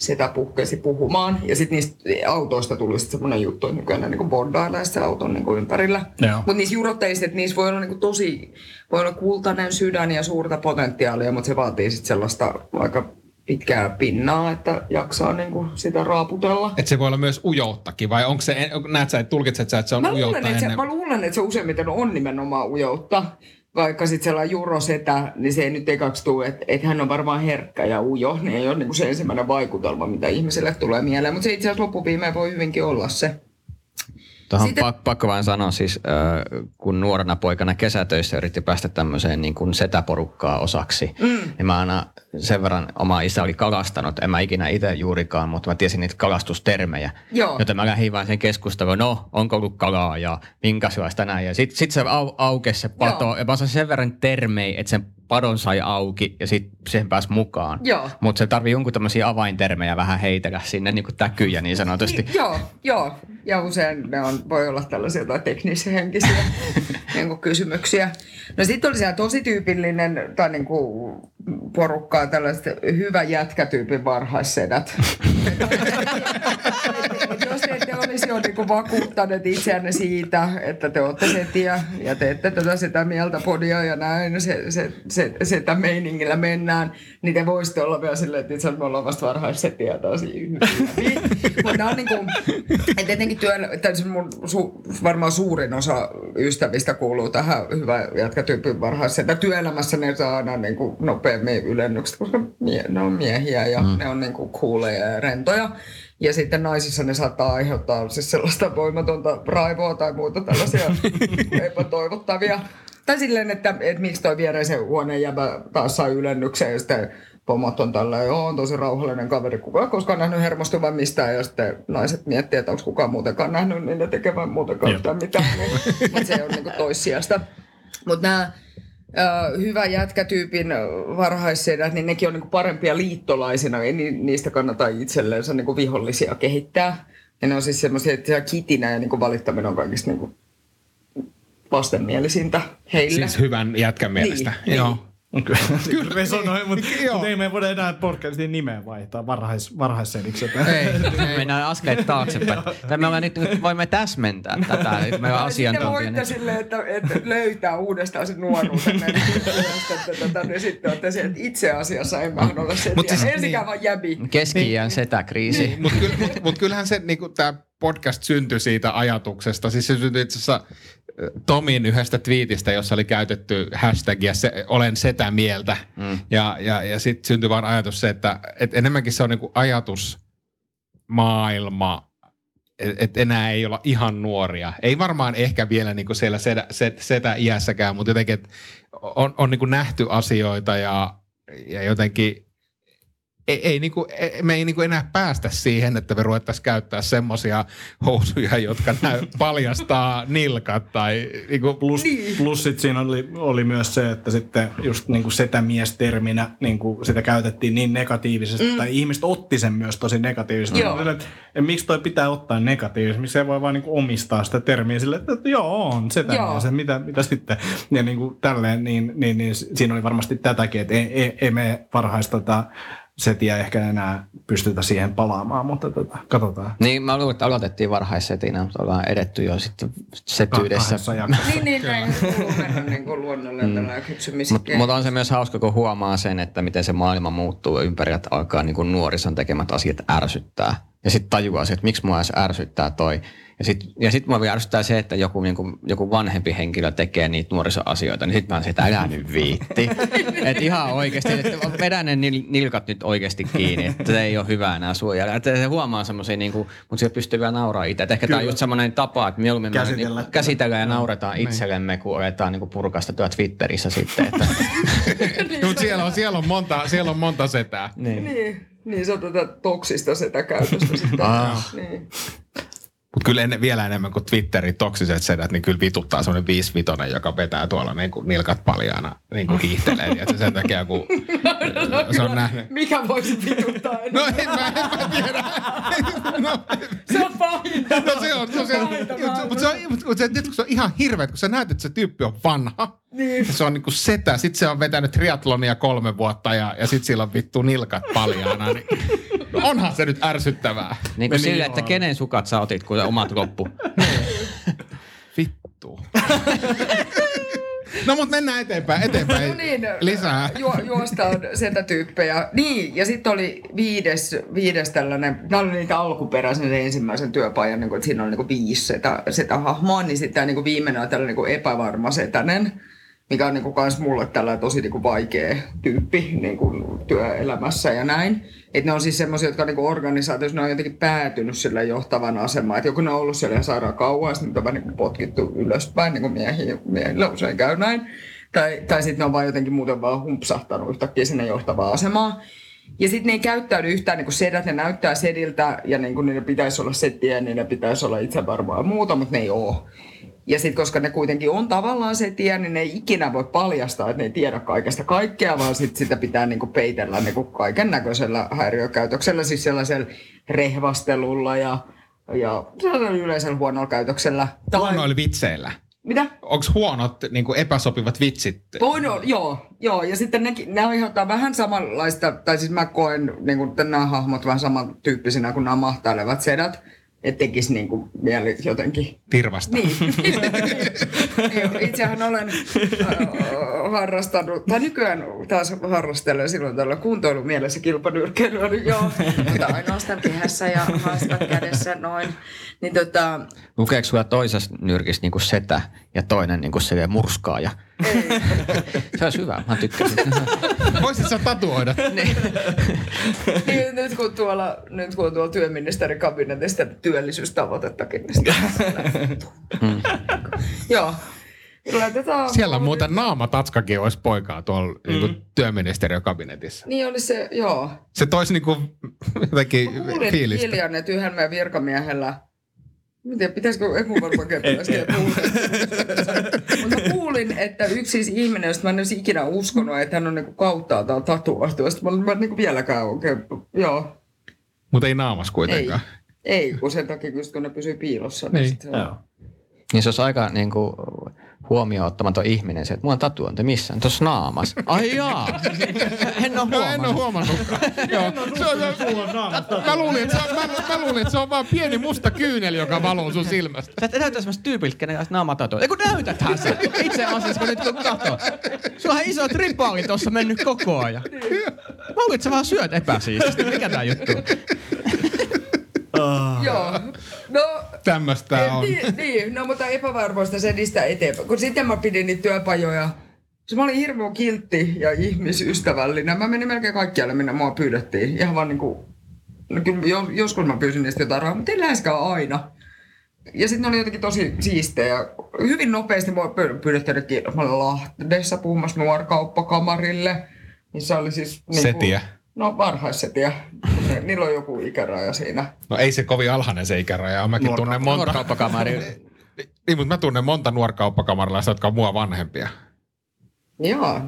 sitä puhkesi puhumaan. Ja sitten niistä autoista tuli sitten semmoinen juttu, että nykyään niin bondailee se auton niin kuin ympärillä. Mutta niissä jurotteissa, että niissä voi olla niin kuin tosi, voi olla kultainen sydän ja suurta potentiaalia, mutta se vaatii sitten sellaista aika pitkää pinnaa, että jaksaa niin kuin sitä raaputella. Että se voi olla myös ujouttakin, vai onko se, näet sä, että tulkitset sä, että se on mä ujoutta luulen, ennen? se, mä luulen, että se useimmiten on nimenomaan ujoutta. Vaikka sitten sellainen jurosetä, niin se ei nyt ekaksi tule, että, että hän on varmaan herkkä ja ujo, niin ei ole niin se ensimmäinen vaikutelma, mitä ihmiselle tulee mieleen. Mutta se itse asiassa loppuviimeen voi hyvinkin olla se. Tuohon Sitten- Sitten... pakko vain sanoa siis, äh, kun nuorena poikana kesätöissä yritti päästä tämmöiseen niin kuin setäporukkaa osaksi, mm. niin mä aina sen verran oma isä oli kalastanut, en mä ikinä itse juurikaan, mutta mä tiesin niitä kalastustermejä. Joo. Joten mä lähdin vaan sen keskusteluun, no onko ollut kalaa ja minkälaista näin. Ja sit, sit se au, aukesi se pato, Joo. ja mä osasin sen verran termejä, että sen padon sai auki ja sit siihen pääsi mukaan. Mutta se tarvii jonkun tämmöisiä avaintermejä vähän heitellä sinne niin kuin täkyjä niin sanotusti. Niin, joo, joo. Ja usein ne on, voi olla tällaisia jotain teknishenkisiä (laughs) niin kuin kysymyksiä. No sitten oli siellä tosi tyypillinen tai niin kuin porukkaa tällaiset hyvä jätkätyypin varhaissedät. (laughs) Jos te ette olisi jo niin vakuuttaneet itseänne siitä, että te olette setiä ja teette tätä sitä mieltä podia ja näin, se, se, se, sitä meiningillä mennään, niin te voisitte olla vielä silleen, että itse asiassa me ollaan vasta tosi hyviä. Mutta on niin kuin, että etenkin työllä, tai se mun su, varmaan suurin osa ystävistä kuuluu tähän hyvä jätkätyypin varhaiseen. Työelämässä ne saa aina niin kuin nopeammin ylennykset, koska mie, ne on miehiä ja mm. ne on niin kuin cooleja ja rentoja. Ja sitten naisissa ne saattaa aiheuttaa siis sellaista voimatonta raivoa tai muuta tällaisia (laughs) epätoivottavia. Tai silleen, että, että miksi toi viereisen huoneen jäbä taas saa ylennyksen ja sitten pomot on tällä, joo, on tosi rauhallinen kaveri, kuka ei koskaan nähnyt hermostuvan mistään, ja sitten naiset miettii, että onko kukaan muutenkaan nähnyt niitä tekevän muutenkaan yhtään mitään, (laughs) mutta se on niinku toissijasta. Mutta nämä hyvä jätkätyypin varhaissedät, niin nekin on niinku parempia liittolaisina, ei ni, niistä kannata itsellensä niinku vihollisia kehittää. Ja ne on siis semmoisia, että kitinä ja niinku valittaminen on kaikista niinku vastenmielisintä heille. Siis hyvän jätkän mielestä. Niin, Joo. Kyllä, Kyllä resonoi, mutta, Joo. mutta ei me voida enää podcastin nimeä vaihtaa varhais, varhaissedikset. Ei, mennään askeleet taaksepäin. Tai me ollaan nyt, nyt voimme täsmentää tätä, on Tai sitten voitte silleen, että, että löytää uudestaan sen nuoruutenne. että, tota, niin sitten olette se, että itse asiassa en mä ole se. Siis- Ensikään vaan jäbi. Keski-iän setäkriisi. Mutta mut kyllähän se niinku, tämä podcast syntyi siitä ajatuksesta. Siis se syntyi itse asiassa Tomin yhdestä twiitistä, jossa oli käytetty hashtagia se, olen sitä mieltä. Mm. Ja, ja, ja sitten syntyi vaan ajatus se, että et enemmänkin se on niinku ajatus maailma, että et enää ei olla ihan nuoria. Ei varmaan ehkä vielä niinku siellä setä, set, setä iässäkään, mutta jotenkin on, on niinku nähty asioita ja, ja jotenkin ei, ei niinku, ei, me ei niinku enää päästä siihen, että me ruvettaisiin käyttää semmoisia housuja, jotka näy, (laughs) paljastaa nilkat tai niinku, Plus, Niin. plus sit siinä oli, oli myös se, että sitten just niin kuin setämies-terminä niin kuin sitä käytettiin niin negatiivisesti, mm. tai ihmiset otti sen myös tosi negatiivisesti. Joo. Sille, että, että miksi toi pitää ottaa negatiivisesti, miksi se voi vaan niin kuin omistaa sitä termiä sille, että, että joo, on setämies, Joo. mitä, mitä sitten. Ja niin kuin tälleen, niin, niin, niin siinä oli varmasti tätäkin, että ei, ei, ei me varhaista setiä ehkä enää pystytä siihen palaamaan, mutta tota, katsotaan. Niin, mä luulen, että aloitettiin varhaissetinä, mutta ollaan edetty jo sitten setyydessä. Niin, niin, näin kuuluu mennä niin kuin luonnolle mm. tällä kypsymiskein. Mutta on se myös hauska, kun huomaa sen, että miten se maailma muuttuu ympäri, että alkaa niin kuin nuorison tekemät asiat ärsyttää. Ja sitten tajuaa se, että miksi mua edes ärsyttää toi. Ja sitten ja sit mua vielä ärsyttää se, että joku, niin kuin, joku vanhempi henkilö tekee niitä nuorisoasioita, niin sitten mä oon se, että älä nyt viitti. (laughs) että ihan oikeasti, että vedä ne nil- nilkat nyt oikeasti kiinni, että se ei ole hyvä enää suojella. Että se huomaa semmoisia, niin kuin, mutta siellä pystyy vielä nauraa itse. Et ehkä tämä on just semmoinen tapa, että mieluummin me Käsitellä. niin, käsitellään ja nauretaan itsellemme, kun aletaan niin purkasta tuolla Twitterissä sitten. Että, (laughs) Mut siellä, on, siellä, on monta, siellä on monta setää. niin. Niin, niin se on tätä toksista sitä käytöstä sitten. Ah. Niin. Mutta kyllä ennen, vielä enemmän kuin Twitterin toksiset sedät, niin kyllä vituttaa semmoinen viisivitonen, joka vetää tuolla niin kuin nilkat paljaana, niin kuin hiihtelee. Ja sen takia, kun (laughs) se on nähnyt. Mikä voisi vituttaa No enemmän? en mä, en mä tiedä. (laughs) No, Se on pahinta. no se on, se on, se on, mutta se on, mut se, se on ihan hirveä, kun sä näet, että se tyyppi on vanha. Niin. Se on niinku setä. Sitten se on vetänyt triatlonia kolme vuotta ja, ja sitten sillä on vittu nilkat paljaana. Niin, no onhan se nyt ärsyttävää. Niin kuin sille, että kenen sukat sä otit, kun omat loppu. (laughs) Vittu. No mutta mennään eteenpäin, eteenpäin. No niin, Lisää. Ju, juostaan sieltä tyyppejä. Niin, ja sitten oli viides, viides tällainen, nämä oli niitä alkuperäisen sen ensimmäisen työpajan, niin kuin, että siinä oli niin kuin viisi sitä, sitä hahmoa, niin sitten niin kuin viimeinen on tällainen niin kuin epävarma setänen, mikä on niin kuin kans mulle tällainen tosi niin kuin vaikea tyyppi niin kuin työelämässä ja näin. Että ne on siis semmoisia, jotka niin kuin organisaatioissa ne on jotenkin päätynyt sille johtavan asemaan. Joku ne on ollut siellä ihan sairaan kauan, ja sitten on vähän niin kuin potkittu ylöspäin, niin kuin miehiä, miehillä usein käy näin. Tai, tai sitten ne on vaan jotenkin muuten vaan humpsahtanut yhtäkkiä sinne johtavaan asemaan. Ja sitten ne ei käyttäydy yhtään niin kuin sedät, ne näyttää sediltä ja niin kuin niillä pitäisi olla settiä, niin ne pitäisi olla itsevarmaa ja muuta, mutta ne ei ole. Ja sitten koska ne kuitenkin on tavallaan se tie, niin ne ei ikinä voi paljastaa, että ne ei tiedä kaikesta kaikkea, vaan sit sitä pitää niinku peitellä niinku kaiken näköisellä häiriökäytöksellä, siis sellaisella rehvastelulla ja, ja yleisellä huonolla käytöksellä. Huonoilla vitseillä. Mitä? Onko huonot niin kuin epäsopivat vitsit? Voi no, joo, joo. Ja sitten nekin, ne aiheuttaa vähän samanlaista, tai siis mä koen niin kuin, nämä hahmot vähän samantyyppisinä kuin nämä mahtailevat sedät. Että tekisi niin kuin mieli jotenkin Tirvasta. Niin. niin. Itsehän olen äh, harrastanut, tai nykyään taas harrastelen silloin tällä kuntoilumielessä kilpanyrkkeilyä, niin joo, mutta ainoastaan kehässä ja haastat kädessä noin. Niin tota, Lukeeko sulla toisessa nyrkissä niin kuin setä ja toinen niin kuin silleen murskaaja? Se olisi hyvä, mä tykkäsin. (laughs) Voisit sä tatuoida? (laughs) niin, nyt, kun tuolla, nyt kun on tuolla työministerin kabinetista työllisyystavoitettakin, niin sitä, joo. Laitetaan, Siellä muuten naamatatskakin olisi poikaa tuolla mm. niin työministeriön kabinetissa. Niin oli se, joo. Se toisi niin kuin jotenkin Kuulin fiilistä. hiljan, että yhden meidän virkamiehellä Mä tiedän, pitäisikö, ei mun varmaan kertoa äsken Mutta mä kuulin, että yksi siis ihminen, josta mä en olisi ikinä uskonut, että hän on niinku kauttaaltaan tatuoistu. Sitten mä, olin- mä en niinku vieläkään oikein, joo, Mutta ei naamas ei. kuitenkaan. Ei, kun sen takia, kun ne pysyy piilossa. Niin. sit se on- Joo. Niin se olisi aika niin kuin, huomioon ottamaton ihminen se, että mulla on tatuointi missä? Tuossa naamas. Ai jaa. (laughs) En ole No en ole huomannut. huomannutkaan. (laughs) Joo. Se on, mä, luulin, että se on, mä, mä luulin, että se on vaan pieni musta kyynel, joka valuu sun silmästä. Sä et näytä semmoista tyypiltä, kenen kanssa naama tatuointi. Ei kun näytäthän se. Itse asiassa kun nyt kun katsoo. Sulla on iso tripaali tuossa mennyt koko ajan. Mä luulin, että sä vaan syöt epäsiististi. Mikä tää juttu? Joo. No, Eh, on. Niin, niin, no mutta epävarmoista se edistää eteenpäin. Kun sitten mä pidin niitä työpajoja, se mä olin hirveän kiltti ja ihmisystävällinen. Mä menin melkein kaikkialle, minne mua pyydettiin. Ihan vaan niinku, no kyllä jo, joskus mä pyysin niistä jotain rahaa, mutta ei läheskään aina. Ja sitten ne oli jotenkin tosi siistejä. Hyvin nopeasti mua py- pyydettiin mä olin Lahdessa puhumassa nuorkauppakamarille. Missä oli siis... Niinku, Setiä. No varhaissetiä. Ne- (laughs) Niillä on joku ikäraja siinä. No ei se kovin alhainen se ikäraja. Mäkin Nuorkauppa- tunnen monta. Nuorkauppakamari. (laughs) Niin, mutta mä tunnen monta nuorkauppakamarilaista, jotka on mua vanhempia. Joo,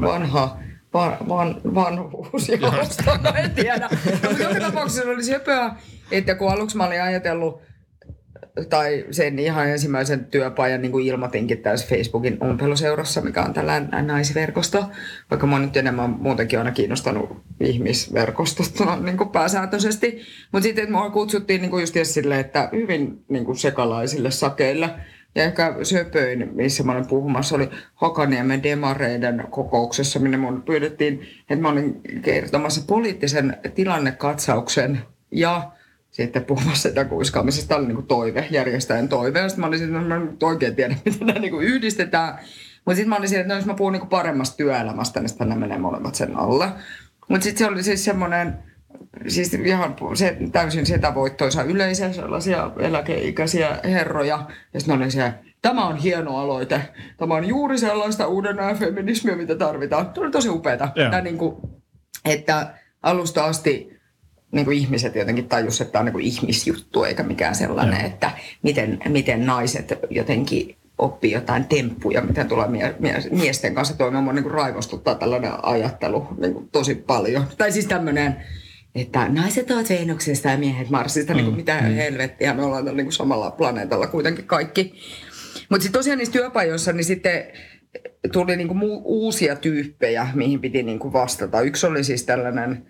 vanha, van, van, vanhuus no (laughs) en tiedä. No, mutta joka tapauksessa oli söpöä, että kun aluksi mä olin ajatellut, tai sen ihan ensimmäisen työpajan niin kuin ilmoitinkin tässä Facebookin ompeluseurassa, mikä on tällainen naisverkosto, vaikka mä nyt enemmän muutenkin aina kiinnostanut ihmisverkostosta niin kuin pääsääntöisesti. Mutta sitten mua kutsuttiin niin kuin just silleen, että hyvin niin kuin sekalaisille sakeille. Ja ehkä söpöin, missä mä olin puhumassa, oli Hakaniemen demareiden kokouksessa, minne mun pyydettiin, että mä olin kertomassa poliittisen tilannekatsauksen ja sitten puhumassa sitä kuiskaamisesta. Tämä oli niin kuin toive, järjestäjän toive. Ja sitten mä olin sitten, että mä en oikein tiedä, (laughs) miten nämä niin kuin yhdistetään. Mutta sitten mä olin siinä, että no, jos mä puhun niin paremmasta työelämästä, niin sitten ne menee molemmat sen alle. Mutta sitten se oli siis semmoinen, siis ihan se, täysin setävoittoisa yleisö, sellaisia eläkeikäisiä herroja. Ja sitten oli se, tämä on hieno aloite. Tämä on juuri sellaista uuden ajan feminismiä, mitä tarvitaan. Tämä oli tosi upeata. Joo. Tämä niin kuin, että alusta asti niin kuin ihmiset jotenkin tajus, että tämä on niin kuin ihmisjuttu eikä mikään sellainen, Joo. että miten, miten naiset jotenkin oppii jotain temppuja, miten tulee mie- mie- miesten kanssa toimimaan. Mua niin kuin raivostuttaa tällainen ajattelu niin kuin tosi paljon. Tai siis tämmöinen, että naiset ovat Venuksesta ja miehet Marsista, niin kuin mitä helvettiä, me ollaan niin kuin samalla planeetalla kuitenkin kaikki. Mutta sitten tosiaan niissä työpajoissa, niin sitten tuli niinku mu- uusia tyyppejä, mihin piti niinku vastata. Yksi oli siis tällainen,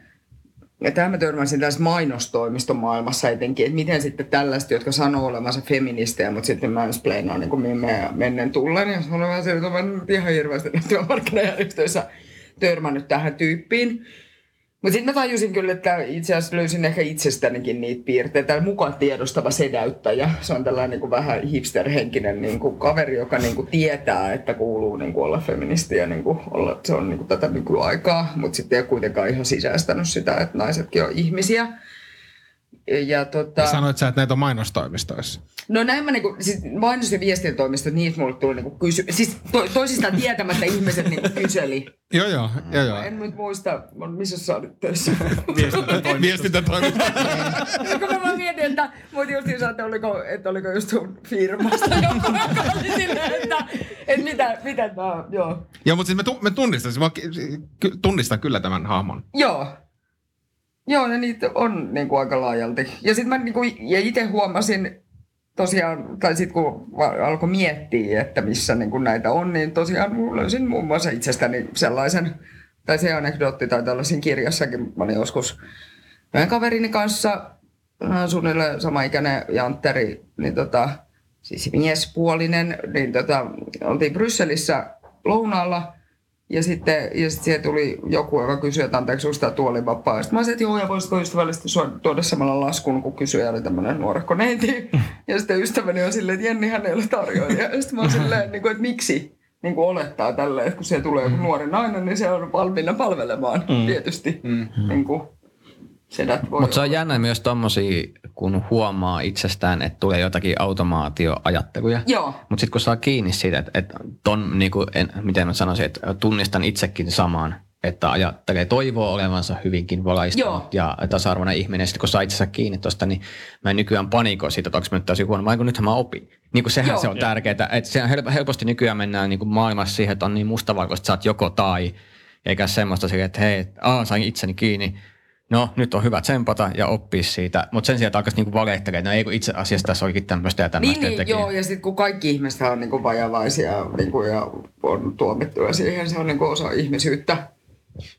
ja tämä mä törmäsin tässä mainostoimiston maailmassa etenkin, että miten sitten tällaiset, jotka sanoo olevansa feministejä, mutta sitten mansplainaa niin kuin me mennen tullen. Ja se on vähän se, että nyt ihan hirveästi työmarkkinajärjestöissä törmännyt tähän tyyppiin. Mutta sitten mä tajusin kyllä, että itse asiassa löysin ehkä itsestänikin niitä piirteitä. Mukaan tiedostava sedäyttäjä. Se on tällainen niin kuin vähän hipsterhenkinen niin kuin kaveri, joka niin kuin tietää, että kuuluu niin kuin olla feministi ja niin kuin olla, se on niin kuin tätä nykyaikaa. Mutta sitten ei kuitenkaan ihan sisäistänyt sitä, että naisetkin on ihmisiä. Ja tota... Sanoit sä, että näitä on mainostoimistoissa. No näin mä niinku, siis mainos- ja viestintätoimistot, niitä mulle tuli niinku kysy... Siis to, toisistaan tietämättä ihmiset niinku kyseli. Joo, joo, joo, joo. En nyt muista, missä sä olit töissä. Viestintätoimisto. Kun mä vaan mietin, että mut just niin että oliko, että oliko just sun firmasta joku, joka oli silleen, että, että mitä, mitä tää, joo. joo, mutta siis me, tu- me tunnistan, siis mä tunnistan kyllä tämän hahmon. Joo. Joo, ja niitä on niin kuin aika laajalti. Ja sitten mä niin kuin, ja itse huomasin tosiaan, tai sitten kun alkoi miettiä, että missä niin kuin näitä on, niin tosiaan löysin muun muassa itsestäni sellaisen, tai se anekdootti tai tällaisen kirjassakin, mä olin joskus yhden kaverini kanssa, äh, suunnilleen samaikäinen Jantteri, niin tota, siis miespuolinen, niin tota, oltiin Brysselissä lounaalla, ja sitten, ja sitten siihen tuli joku, joka kysyi, että anteeksi, onko tämä tuoli vapaa. Sitten mä sanoin, että joo, ja voisitko ystävällisesti tuoda samalla laskun, kun kysyjä oli tämmöinen nuorekko neiti. (laughs) Ja sitten ystäväni on silleen, että Jennihän ei ole tarjoilija. Ja sitten mä oon silleen, että miksi niin kuin olettaa tälleen, että kun siellä tulee joku nuori nainen, niin se on valmiina palvelemaan mm. tietysti. Mm. Niin kuin, Mutta se on jännä myös tommosia, kun huomaa itsestään, että tulee jotakin automaatioajatteluja. Joo. Mutta sitten kun saa kiinni siitä, että, että ton, niinku, en, miten mä sanoisin, että tunnistan itsekin saman, että ajattelee, toivoo olevansa hyvinkin valaistunut Joo. ja tasa-arvoinen ihminen. Sitten kun saa itsensä kiinni tuosta, niin mä en nykyään panikoi siitä, että onko mä nyt täysin huono, vai kun nythän mä opin. Niin kuin sehän Joo. se on tärkeää. Että sehän hel- helposti nykyään mennään niin kuin maailmassa siihen, että on niin mustavalkoista, että sä oot joko tai, eikä semmoista sille, että hei, aa, sain itseni kiinni, no nyt on hyvä tsempata ja oppia siitä, mutta sen sijaan, että alkaisi niinku valehtelemaan, että no ei kun itse asiassa tässä olikin tämmöistä ja tämmöistä. Niin, niin joo, ja sitten kun kaikki ihmiset on niinku vajavaisia niinku, ja on tuomittuja siihen, se on niinku osa ihmisyyttä.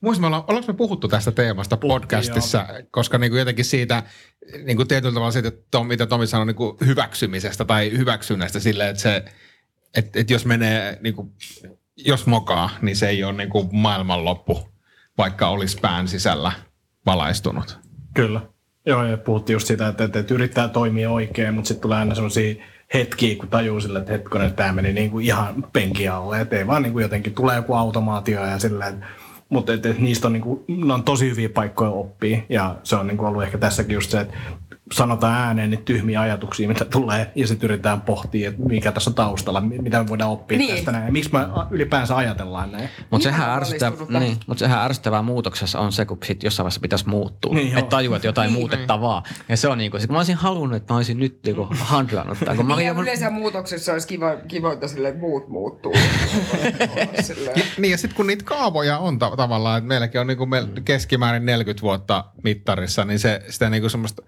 Muista me ollaan, ollaanko me puhuttu tästä teemasta podcastissa, koska niin kuin jotenkin siitä niin kuin tietyllä tavalla siitä, että Tom, mitä Tomi sanoi niin kuin hyväksymisestä tai hyväksynnästä silleen, että, se, että, että jos menee, niin kuin, jos mokaa, niin se ei ole niin kuin maailmanloppu, vaikka olisi pään sisällä valaistunut. Kyllä. Joo, ja puhuttiin just sitä, että, että, että yrittää toimia oikein, mutta sitten tulee aina sellaisia hetkiä, kun tajuu sille, että hetkonen, että tämä meni niin kuin ihan penki alle, että ei vaan niin kuin jotenkin tulee joku automaatio ja sillä että mutta et, et niistä on, niin kuin, on tosi hyviä paikkoja oppia ja se on niin kuin ollut ehkä tässäkin just se, että sanotaan ääneen niitä tyhmiä ajatuksia, mitä tulee, ja sitten yritetään pohtia, että mikä tässä on taustalla, mi- mitä me voidaan oppia Niin. niin. tästä näin, ja miksi me ylipäänsä ajatellaan näin. Mutta sehän, ärsyttävää, valistunutta. niin, mut sehän ärsyttävää muutoksessa on se, kun sit jossain vaiheessa pitäisi muuttua. Niin, Niin, että tajuu, että jotain muutettavaa. Ja se on niin kuin, sit mä olisin halunnut, että mä olisin nyt niin handlannut tämän. Kun mä olin Ja jo, yleensä muutoksessa olisi kiva, kiva että sille muut muuttuu. (laughs) Ja, niin ja sitten kun niitä kaavoja on ta- tavallaan, että meilläkin on niin kuin meil keskimäärin 40 vuotta mittarissa, niin se, sitä niin kuin semmoista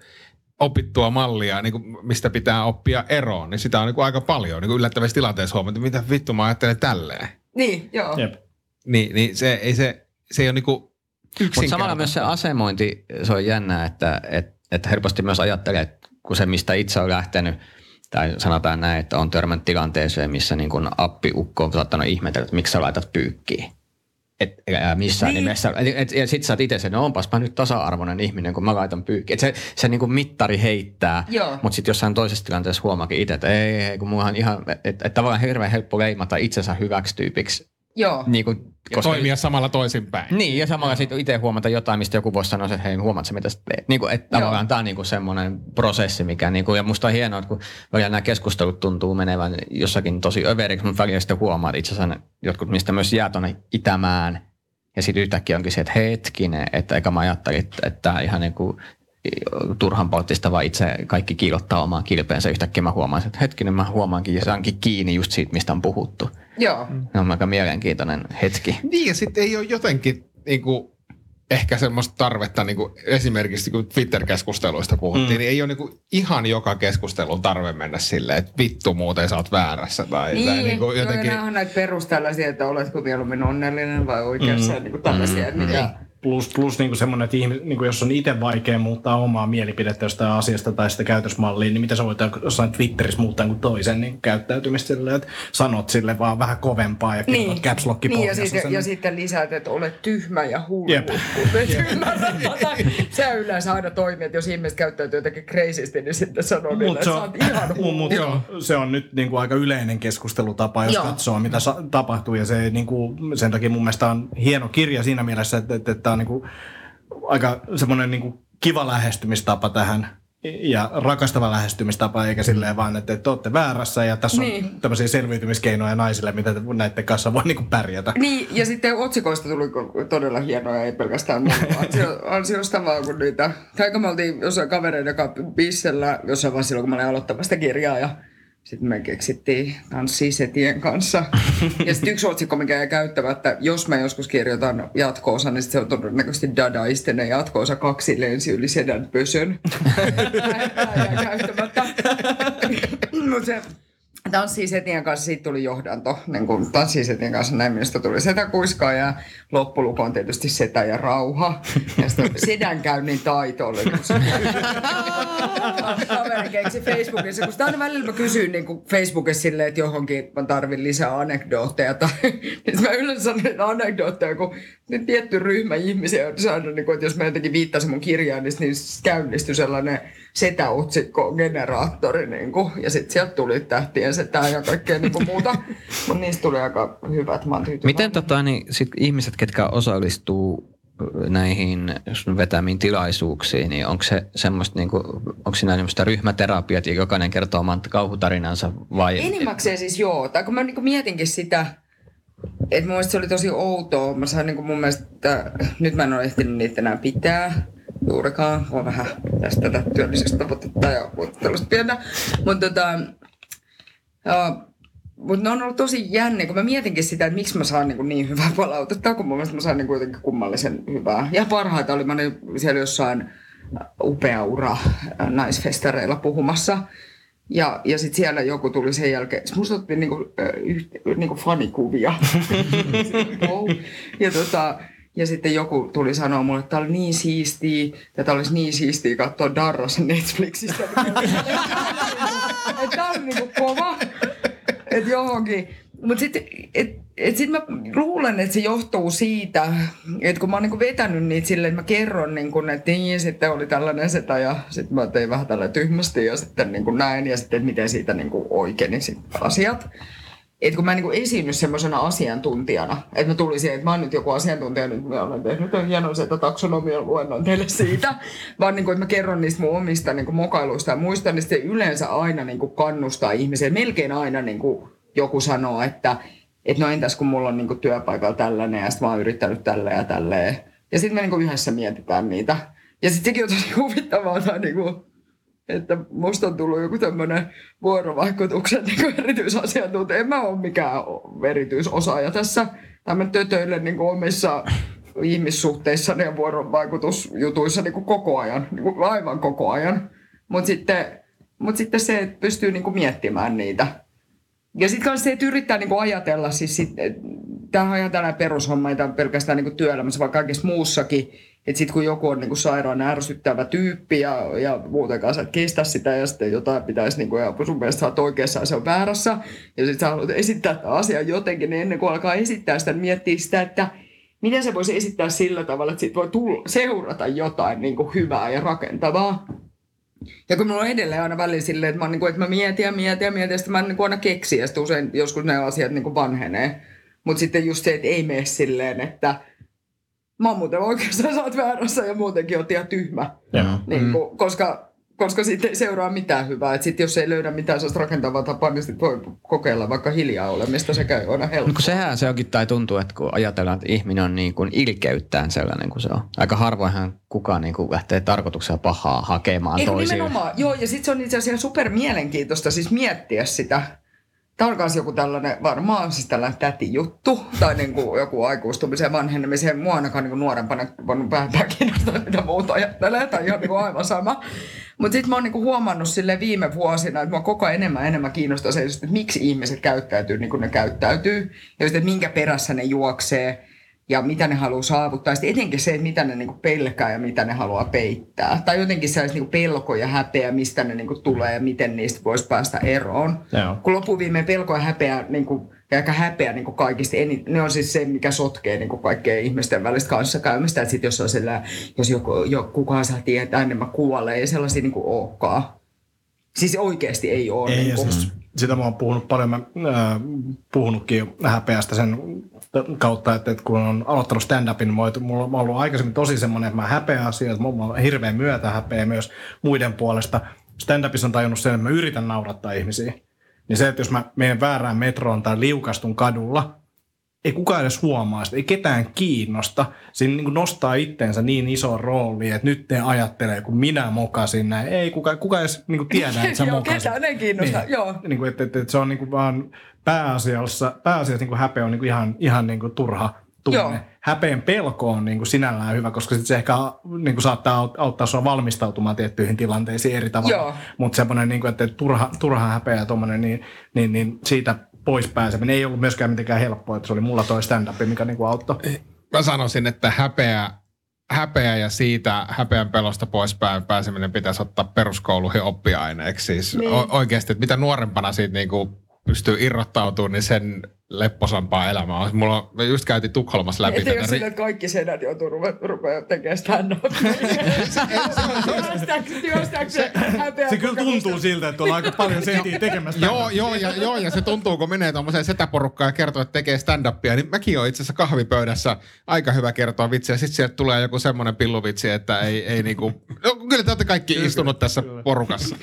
opittua mallia, niin kuin mistä pitää oppia eroon, niin sitä on niin kuin aika paljon niin kuin yllättävissä tilanteissa huomata, mitä vittu mä ajattelen tälleen. Niin, joo. Jep. Niin, niin se, ei se, se ei ole niinku Mutta samalla myös se asemointi, se on jännää, että, että, että helposti myös ajattelee, että kun se mistä itse on lähtenyt, tai sanotaan näin, että on törmännyt tilanteeseen, missä niin kun appiukko on saattanut ihmetellä, että miksi sä laitat pyykkiin. Et, älä missään Niin. nimessä. Et, et, ja sit sä oot itse se, no onpas mä nyt tasa-arvoinen ihminen, kun mä laitan pyykkiin. Et se, se niin kuin mittari heittää, mutta sitten jossain toisessa tilanteessa huomaakin itse, että ei, ei, kun ihan, että et, et tavallaan hirveän helppo leimata itsensä hyväksi tyypiksi. Joo. Niin kuin, ja toimia samalla toisinpäin. niin, ja samalla sitten itse huomata jotain, mistä joku voisi sanoa, että hei, huomaat sä, mitä sä teet. Niin kuin, että Joo. tavallaan tämä on niin kuin semmoinen prosessi, mikä, niin kuin, ja musta on hienoa, että kun välillä nämä keskustelut tuntuu menevän jossakin tosi överiksi, mutta välillä sitten huomaa, että itse asiassa jotkut, mistä myös jää tuonne itämään, ja sitten yhtäkkiä onkin se, että hetkinen, että eikä mä ajattelin, että, että tämä ihan niin kuin turhan poliittista, vaan itse kaikki kiilottaa omaa kilpeensä. Yhtäkkiä mä huomaan, että hetkinen, mä huomaankin ja saankin kiinni just siitä, mistä on puhuttu. Joo. Se on aika mielenkiintoinen hetki. Niin, ja sitten ei ole jotenkin niin kuin, ehkä semmoista tarvetta, niin kuin esimerkiksi kun Twitter-keskusteluista puhuttiin, mm. niin ei ole niin kuin, ihan joka keskustelun tarve mennä silleen, että vittu muuten sä oot väärässä. Tai, Niin, tai niin kuin, jotenkin... jotenkin, on näitä perustellaisia, että oletko mieluummin onnellinen vai oikeassa, mm. niin kuin tällaisia. Mm. Mitä... Plus, plus niin kuin semmoinen, että ihmis, niin kuin jos on itse vaikea muuttaa omaa mielipidettä jostain asiasta tai sitä käytösmallia, niin mitä sä voit jossain Twitterissä muuttaa kuin toisen niin käyttäytymistä silleen, että sanot sille vaan vähän kovempaa ja niin. caps lock niin, ja, sitten, ja sitten lisäät, että olet tyhmä ja hullu. Jep. Kun et ymmärrä tätä. Se yleensä aina toimii, että jos ihmiset käyttäytyy jotenkin crazysti, niin sitten sanoo niille, Mut että sä oot ihan hullu. mut, se on nyt niin kuin aika yleinen keskustelutapa, jos Joo. katsoo, mitä sa- tapahtuu. Ja se, niin kuin, sen takia mun mielestä on hieno kirja siinä mielessä, että, että, on niin kuin, aika semmoinen niin kuin kiva lähestymistapa tähän ja rakastava lähestymistapa, eikä silleen vaan, että te olette väärässä ja tässä Niin. on tämmöisiä selviytymiskeinoja naisille, mitä te näiden kanssa voi niin kuin pärjätä. Niin, ja sitten otsikoista tuli todella hienoja, ei pelkästään mun ansio, ansiosta vaan kun niitä. Tai kun me oltiin jossain kavereiden kanssa Bissellä, jossain vaiheessa silloin, kun mä olin aloittamassa kirjaa ja sitten me keksittiin tanssii setien kanssa. Ja sitten yksi otsikko, mikä jäi käyttämättä, jos mä joskus kirjoitan jatko-osa, niin sit se on todennäköisesti dadaistinen jatko-osa kaksi lensi yli sedän pösön. (laughs) Mutta se Tanssii setien kanssa siitä tuli johdanto. Niin kun tanssii setien kanssa näin minusta tuli setä kuiskaa ja loppuluku on tietysti setä ja rauha. Ja sitten (laughs) sedänkäynnin taito oli. kun (laughs) Kaveri keksi Facebookissa, kun sitä aina välillä mä kysyn niin kuin Facebookissa silleen, että johonkin mä tarvin lisää anekdootteja. Tai, (laughs) niin mä yleensä sanon että anekdootteja, kun nyt tietty ryhmä ihmisiä on saanut, niin kuin, että jos mä jotenkin viittasin mun kirjaan, niin, niin käynnistyi sellainen setäotsikko-generaattori. Niin kuin, ja sitten sieltä tuli tähtien setää ja kaikkea niin kuin muuta. (laughs) Mutta niistä tuli aika hyvät. Mä. Miten tota, niin, sit ihmiset, ketkä osallistuu näihin sun vetämiin tilaisuuksiin, niin onko se semmoista, niin kuin, onko siinä semmoista ryhmäterapiat ja jokainen kertoo oman kauhutarinansa vai? Enimmäkseen siis joo. Tai kun mä niin mietinkin sitä, että mun se oli tosi outoa. Mä sain niin mun mielestä, että nyt mä en ole ehtinyt niitä enää pitää juurikaan. Voin vähän tästä tätä työllisyystavoitetta ja tällaista pientä. Mutta tota, mutta ne on ollut tosi jänniä, kun mä mietinkin sitä, että miksi mä saan niin, niin hyvää palautetta, kun mun mielestä mä sain niin kuitenkin kummallisen hyvää. Ja parhaita oli, mä olin siellä jossain upea ura naisfestareilla puhumassa. Ja, ja sitten siellä joku tuli sen jälkeen, musta otti niinku, äh, yht, niinku fanikuvia. (laughs) (laughs) ja, tota, ja sitten joku tuli sanoa mulle, että tämä oli niin siistiä, ja tämä olisi niin siistiä katsoa Darras Netflixistä. (laughs) että tämä oli niinku kova. Että johonkin. Mutta sitten et, et sit mä luulen, että se johtuu siitä, että kun mä oon niinku vetänyt niitä silleen, että mä kerron, niinku, että niin, sitten oli tällainen setä ja sitten mä tein vähän tällä tyhmästi ja sitten niinku näin ja sitten, miten siitä niinku oikein sit asiat. Että kun mä en niinku esiinny semmoisena asiantuntijana, että mä tulisin, että mä oon nyt joku asiantuntija, nyt mä olen tehnyt hienon sitä taksonomian luennon teille siitä, (laughs) vaan niinku, että mä kerron niistä mun omista niinku mokailuista ja muista, niin se yleensä aina niinku kannustaa ihmisiä. Melkein aina niinku joku sanoo, että et no entäs kun mulla on niinku työpaikalla tällainen ja sitten mä oon yrittänyt tällä ja tälleen. Ja sitten me niinku yhdessä mietitään niitä. Ja sitten sekin on tosi (laughs) huvittavaa, tai niinku, että musta on tullut joku tämmöinen vuorovaikutuksen (laughs) niin erityisasiantuntija. En mä ole mikään erityisosaaja tässä. Tai mä tötöilen niin omissa ihmissuhteissani ja vuorovaikutusjutuissa niin kuin koko ajan, niin kuin aivan koko ajan. Mutta sitten, mut sitten se, että pystyy niin kuin miettimään niitä. Ja sitten myös se, että yrittää niin kuin ajatella, siis sit, tämähän on ihan tällainen perushomma, ei tämä pelkästään niin kuin työelämässä, vaan kaikessa muussakin. Että sitten kun joku on niin kuin sairaan ärsyttävä tyyppi ja, ja muutenkaan sä et kestä sitä ja sitten jotain pitäisi, niin kuin, ja sun mielestä sä oot oikeassa ja se on väärässä. Ja sitten sä haluat esittää tämän asian jotenkin, niin ennen kuin alkaa esittää sitä, niin miettii sitä, että miten se voisi esittää sillä tavalla, että siitä voi tulla, seurata jotain niin kuin hyvää ja rakentavaa. Ja kun mulla on edelleen aina välillä silleen, että mä, kuin, että mä mietin ja mietin ja mietin, sitten mä niin kuin aina keksin, ja sitten usein joskus ne asiat niin kuin vanhenee. Mutta sitten just se, että ei mene silleen, että mä oon muuten oikeastaan, sä oot väärässä ja muutenkin oot ihan tyhmä. Niin kuin, koska koska siitä ei seuraa mitään hyvää. Sitten jos ei löydä mitään sellaista rakentavaa tapaa, niin sitten voi kokeilla vaikka hiljaa olemista, se käy aina No helppoa. kun sehän se onkin, tai tuntuu, että kun ajatellaan, että ihminen on niin kuin ilkeyttään sellainen kuin se on. Aika harvoinhan kukaan niin kuin lähtee tarkoituksella pahaa hakemaan Ei kun toisille. nimenomaan, joo, ja sitten se on itse asiassa super mielenkiintoista siis miettiä sitä. Tämä on myös joku tällainen, varmaan siis tällainen täti-juttu, tai niin kuin joku aikuistumisen vanhenemiseen. Mua ainakaan niin kuin nuorempana voinut vähempää kiinnostaa, mitä muuta ajattelee, tai ihan niin kuin aivan sama. Mutta sitten mä oon niin huomannut sille viime vuosina, että mua koko ajan enemmän enemmän kiinnostaa se, että miksi ihmiset käyttäytyy niin kuin ne käyttäytyy, ja just, että minkä perässä ne juoksee, ja mitä ne haluaa saavuttaa. Ja sitten etenkin se, että mitä ne niinku pelkää ja mitä ne haluaa peittää. Tai jotenkin sellaiset niinku pelko ja häpeä, mistä ne niinku tulee ja miten niistä voisi päästä eroon. Joo. Kun loppuviimein pelko ja häpeä, niinku, ja aika häpeä niinku kaikista, eni, ne on siis se, mikä sotkee niinku kaikkea ihmisten välistä kanssakäymistä. Että sit jos on sillä, jos joku, joku kukaan saa tietää, niin mä kuolen, ei sellaisia niinku olekaan. Siis oikeasti ei ole. Ei, niinku. siis sitä mä oon puhunut paljon, mä äh, puhunutkin häpeästä sen kautta, että, että kun on aloittanut stand-upin, niin mulla on- ollut aikaisemmin tosi semmoinen, että mä häpeän asioita, mulla on hirveän myötä häpeä myös muiden puolesta. Stand-upissa on tajunnut sen, että mä yritän naurattaa ihmisiä. Niin se, että jos mä menen väärään metroon tai liukastun kadulla, ei kukaan edes huomaa sitä, ei ketään kiinnosta. Siinä niin kuin nostaa itteensä niin iso rooli, että nyt ne ajattelee, kun minä mokasin näin. Ei kukaan, kuka edes niin kuin tiedä, että sä Joo, mokasit. ketään ei kiinnosta, joo. Niin kuin, että, että, että se on niin kuin vaan pääasiassa, pääasiassa niin kuin häpeä on niin kuin ihan, ihan niin kuin turha tunne. Joo. Häpeen pelko on niin kuin sinällään hyvä, koska sit se ehkä niin kuin saattaa aut- auttaa sua valmistautumaan tiettyihin tilanteisiin eri tavalla. Mutta semmoinen, niin kuin, että turha, turha häpeä ja tommonen, niin, niin, niin siitä pois pääseminen ei ollut myöskään mitenkään helppoa, että se oli mulla toi stand-up, mikä niin kuin auttoi. Mä sanoisin, että häpeä, häpeä ja siitä häpeän pelosta pois pää- pääseminen pitäisi ottaa peruskouluihin oppiaineeksi. Siis Niin. o- oikeasti, että mitä nuorempana siitä niinku pystyy irrottautumaan, niin sen lepposampaa elämää. Mulla on, me just käytiin Tukholmassa läpi Että jos tätä. sille, että kaikki sedät joutuu rupe- rupeaa tekemään stand-upia. (laughs) Työstääksä, työstääksä häpeä. Se kyllä tuntuu siltä, että ollaan aika paljon sentiä tekemässä. Joo, joo, ja, joo, ja se tuntuu, kun menee tuommoiseen setäporukkaan ja kertoo, että tekee stand-upia, niin mäkin olen itse asiassa kahvipöydässä aika hyvä kertoa vitsiä. Sitten sieltä tulee joku semmoinen pilluvitsi, että ei, ei niinku... No kyllä te olette kaikki istunut tässä porukassa.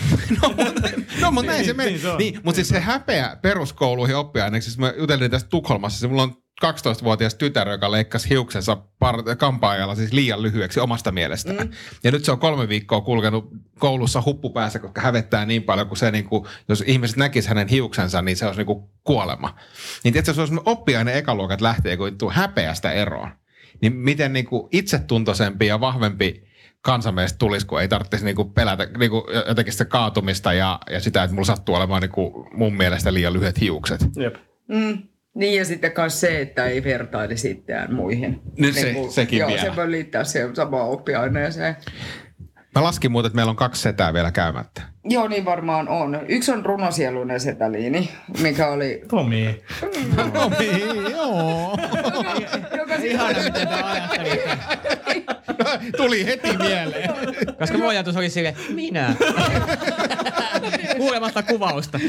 (laughs) No, mutta, no, mutta näin se Niin, meni. niin. Niin, mutta siis se häpeä peruskouluihin oppiaineeksi. Siis mä jutelin tästä Tukholmassa. Se mulla on 12-vuotias tytär, joka leikkasi hiuksensa par- kampaajalla siis liian lyhyeksi omasta mielestään. Mm. Ja nyt se on kolme viikkoa kulkenut koulussa huppupäässä, koska hävettää niin paljon, kun se niin kuin, jos ihmiset näkis hänen hiuksensa, niin se olisi niin kuin kuolema. Niin tietysti se olisi oppiaine ekaluokat lähtee, kun tuu häpeästä eroon. Niin miten niin kuin itsetuntoisempi ja vahvempi kansamies tulisi, kun ei tarvitsisi niinku pelätä niinku jotenkin sitä kaatumista ja, ja sitä, että mulla sattuu olemaan niinku mun mielestä liian lyhyet hiukset. Jep. Mm. Niin ja sitten myös se, että ei vertailisi itseään muihin. Nyt se- sekin joo, vielä. se voi liittää siihen samaan oppiaineeseen. Mä laskin muuten, että meillä on kaksi setää vielä käymättä. Joo, niin varmaan on. Yksi on runosieluinen setäliini, mikä oli... Tomi. No niin, joo. (laughs) Ihana, miten te ajattelitte. (laughs) Tuli heti mieleen. Koska mun ajatus oli silleen, minä. (laughs) Kuulematta kuvausta.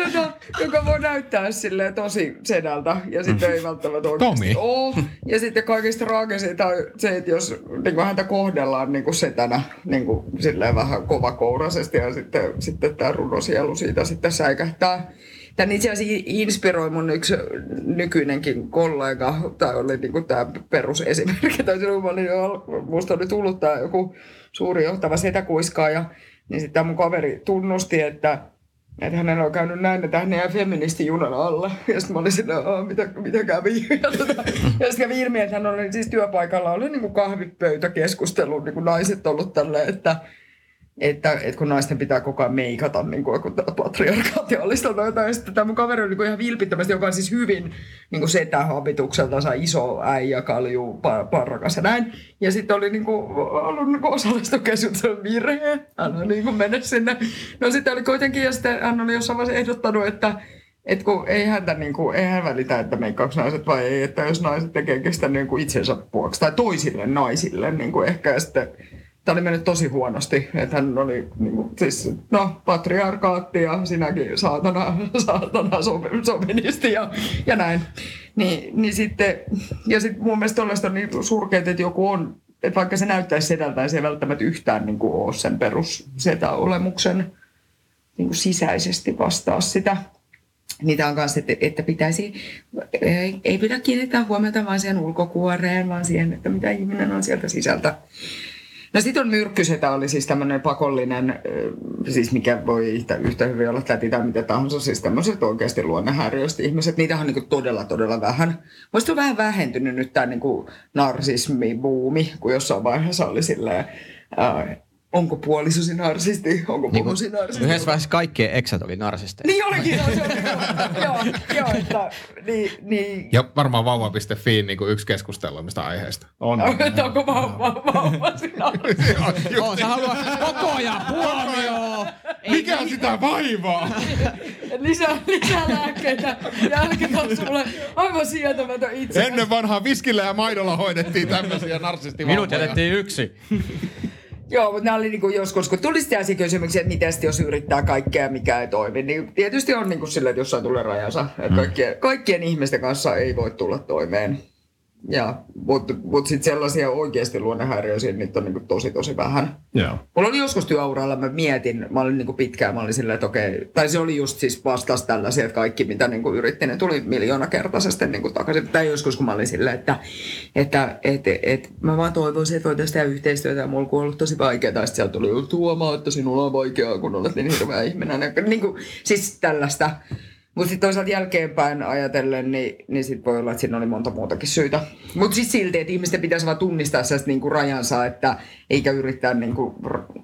(laughs) joka, voi näyttää sille tosi sedältä ja sitten ei välttämättä oikeasti Tomi. ole. Ja sitten kaikista traagisinta on se, että jos niin kuin häntä kohdellaan niin kuin setänä niin kuin silleen vähän kovakouraisesti ja sitten, sitten tämä runosielu siitä sitten säikähtää. Tän itse asiassa inspiroi mun yksi nykyinenkin kollega, tämä oli niinku tämä perusesimerkki, tai musta oli tullut tämä joku suuri johtava setäkuiskaaja, niin sitten mun kaveri tunnusti, että että hänellä on käynyt näin, että hän jäi feministijunan alle. Ja sitten mä olin sillä, "Aa, mitä, mitä kävi? (laughs) Ja, tota, ja sitten kävi ilmi, että hän oli siis työpaikalla, oli niin kuin kahvipöytäkeskustelu, niin kuin naiset ollut tälleen, että että, että kun naisten pitää koko ajan meikata, niin kuin kun tai jotain. Ja sitten tämä mun kaveri oli niin ihan vilpittömästi, joka on siis hyvin niin kuin setähabitukselta, iso äijä, kalju, pa- parrakas ja näin. Ja sitten oli niin kuin, ollut niin kuin osallistua keskustelun virhe, hän niin kuin mennä sinne. No sitten oli kuitenkin, ja sitten hän oli jossain vaiheessa ehdottanut, että et kun ei häntä niin kuin, ei hän välitä, että meikkaako naiset vai ei, että jos naiset tekee sitä niin kuin itsensä vuoksi tai toisille naisille niin kuin ehkä sitten Tämä oli mennyt tosi huonosti, että hän oli niin kuin, siis, no, patriarkaatti ja sinäkin saatana, (laughs) saatana sovinisti ja, ja näin. Niin, niin sitten, ja sitten mun mielestä tällaista on niin surkeet, että joku on että vaikka se näyttäisi sedältä, se ei välttämättä yhtään niin kuin ole sen perus olemuksen niin kuin sisäisesti vastaa sitä. Niitä on kanssa, että, että pitäisi, ei, ei pidä kiinnittää huomiota vain siihen ulkokuoreen, vaan siihen, että mitä ihminen on sieltä sisältä. No sitten on myrkkysetä, oli siis tämmöinen pakollinen, siis mikä voi yhtä, yhtä hyvin olla täti tai mitä tahansa, siis tämmöiset oikeasti luonnehäiriöistä ihmiset, niitä on niinku todella, todella vähän. Muista on vähän vähentynyt nyt tämä niinku narsismi-buumi, kun jossain vaiheessa oli silleen, ää, onko puolisosi narsisti, onko niin pomosi narsisti. Yhdessä vaiheessa kaikkien eksät oli narsisteja. Niin olikin, no, se oli, joo, joo, että, niin, niin. Ja varmaan vauva.fi niin kuin yksi keskusteluimista aiheesta. On. (laughs) onko vauva, vauva sinä? Oo, sä haluat koko ajan huomioon. Mikä on sitä vaivaa? (laughs) lisää, lisää lääkkeitä. Jälkeen on sulle aivan sietämätön itse. Ennen vanhaa viskillä ja maidolla hoidettiin tämmöisiä narsistivauvoja. Minut jätettiin yksi. (laughs) Joo, mutta nämä oli niin kuin joskus, kun tuli sitten kysymyksiä, että miten jos yrittää kaikkea, mikä ei toimi, niin tietysti on niin kuin sille, että jossain tulee rajansa. Että kaikkien, kaikkien ihmisten kanssa ei voi tulla toimeen. Ja, mutta mut sitten sellaisia oikeasti luonnehäiriöisiä, niitä on niinku tosi tosi vähän. Joo. Mulla oli joskus työuralla, mä mietin, mä olin niinku pitkään, mä olin silleen, että okei, tai se oli just siis vastaus tällaisia, että kaikki mitä niinku yritti, ne tuli miljoonakertaisesti niinku takaisin. Tai joskus kun mä olin silleen, että, että et, et, et, mä vaan toivoisin, että voitaisiin tehdä yhteistyötä ja mulla on ollut tosi vaikeaa. Sitten sieltä tuli tuomaan, että sinulla on vaikeaa, kun olet niin hirveä ihminen. Niinku, siis tällaista. Mutta sitten toisaalta jälkeenpäin ajatellen, niin, niin sit voi olla, että siinä oli monta muutakin syytä. Mutta sitten silti, että ihmisten pitäisi vaan tunnistaa se niinku rajansa, että eikä yrittää niinku,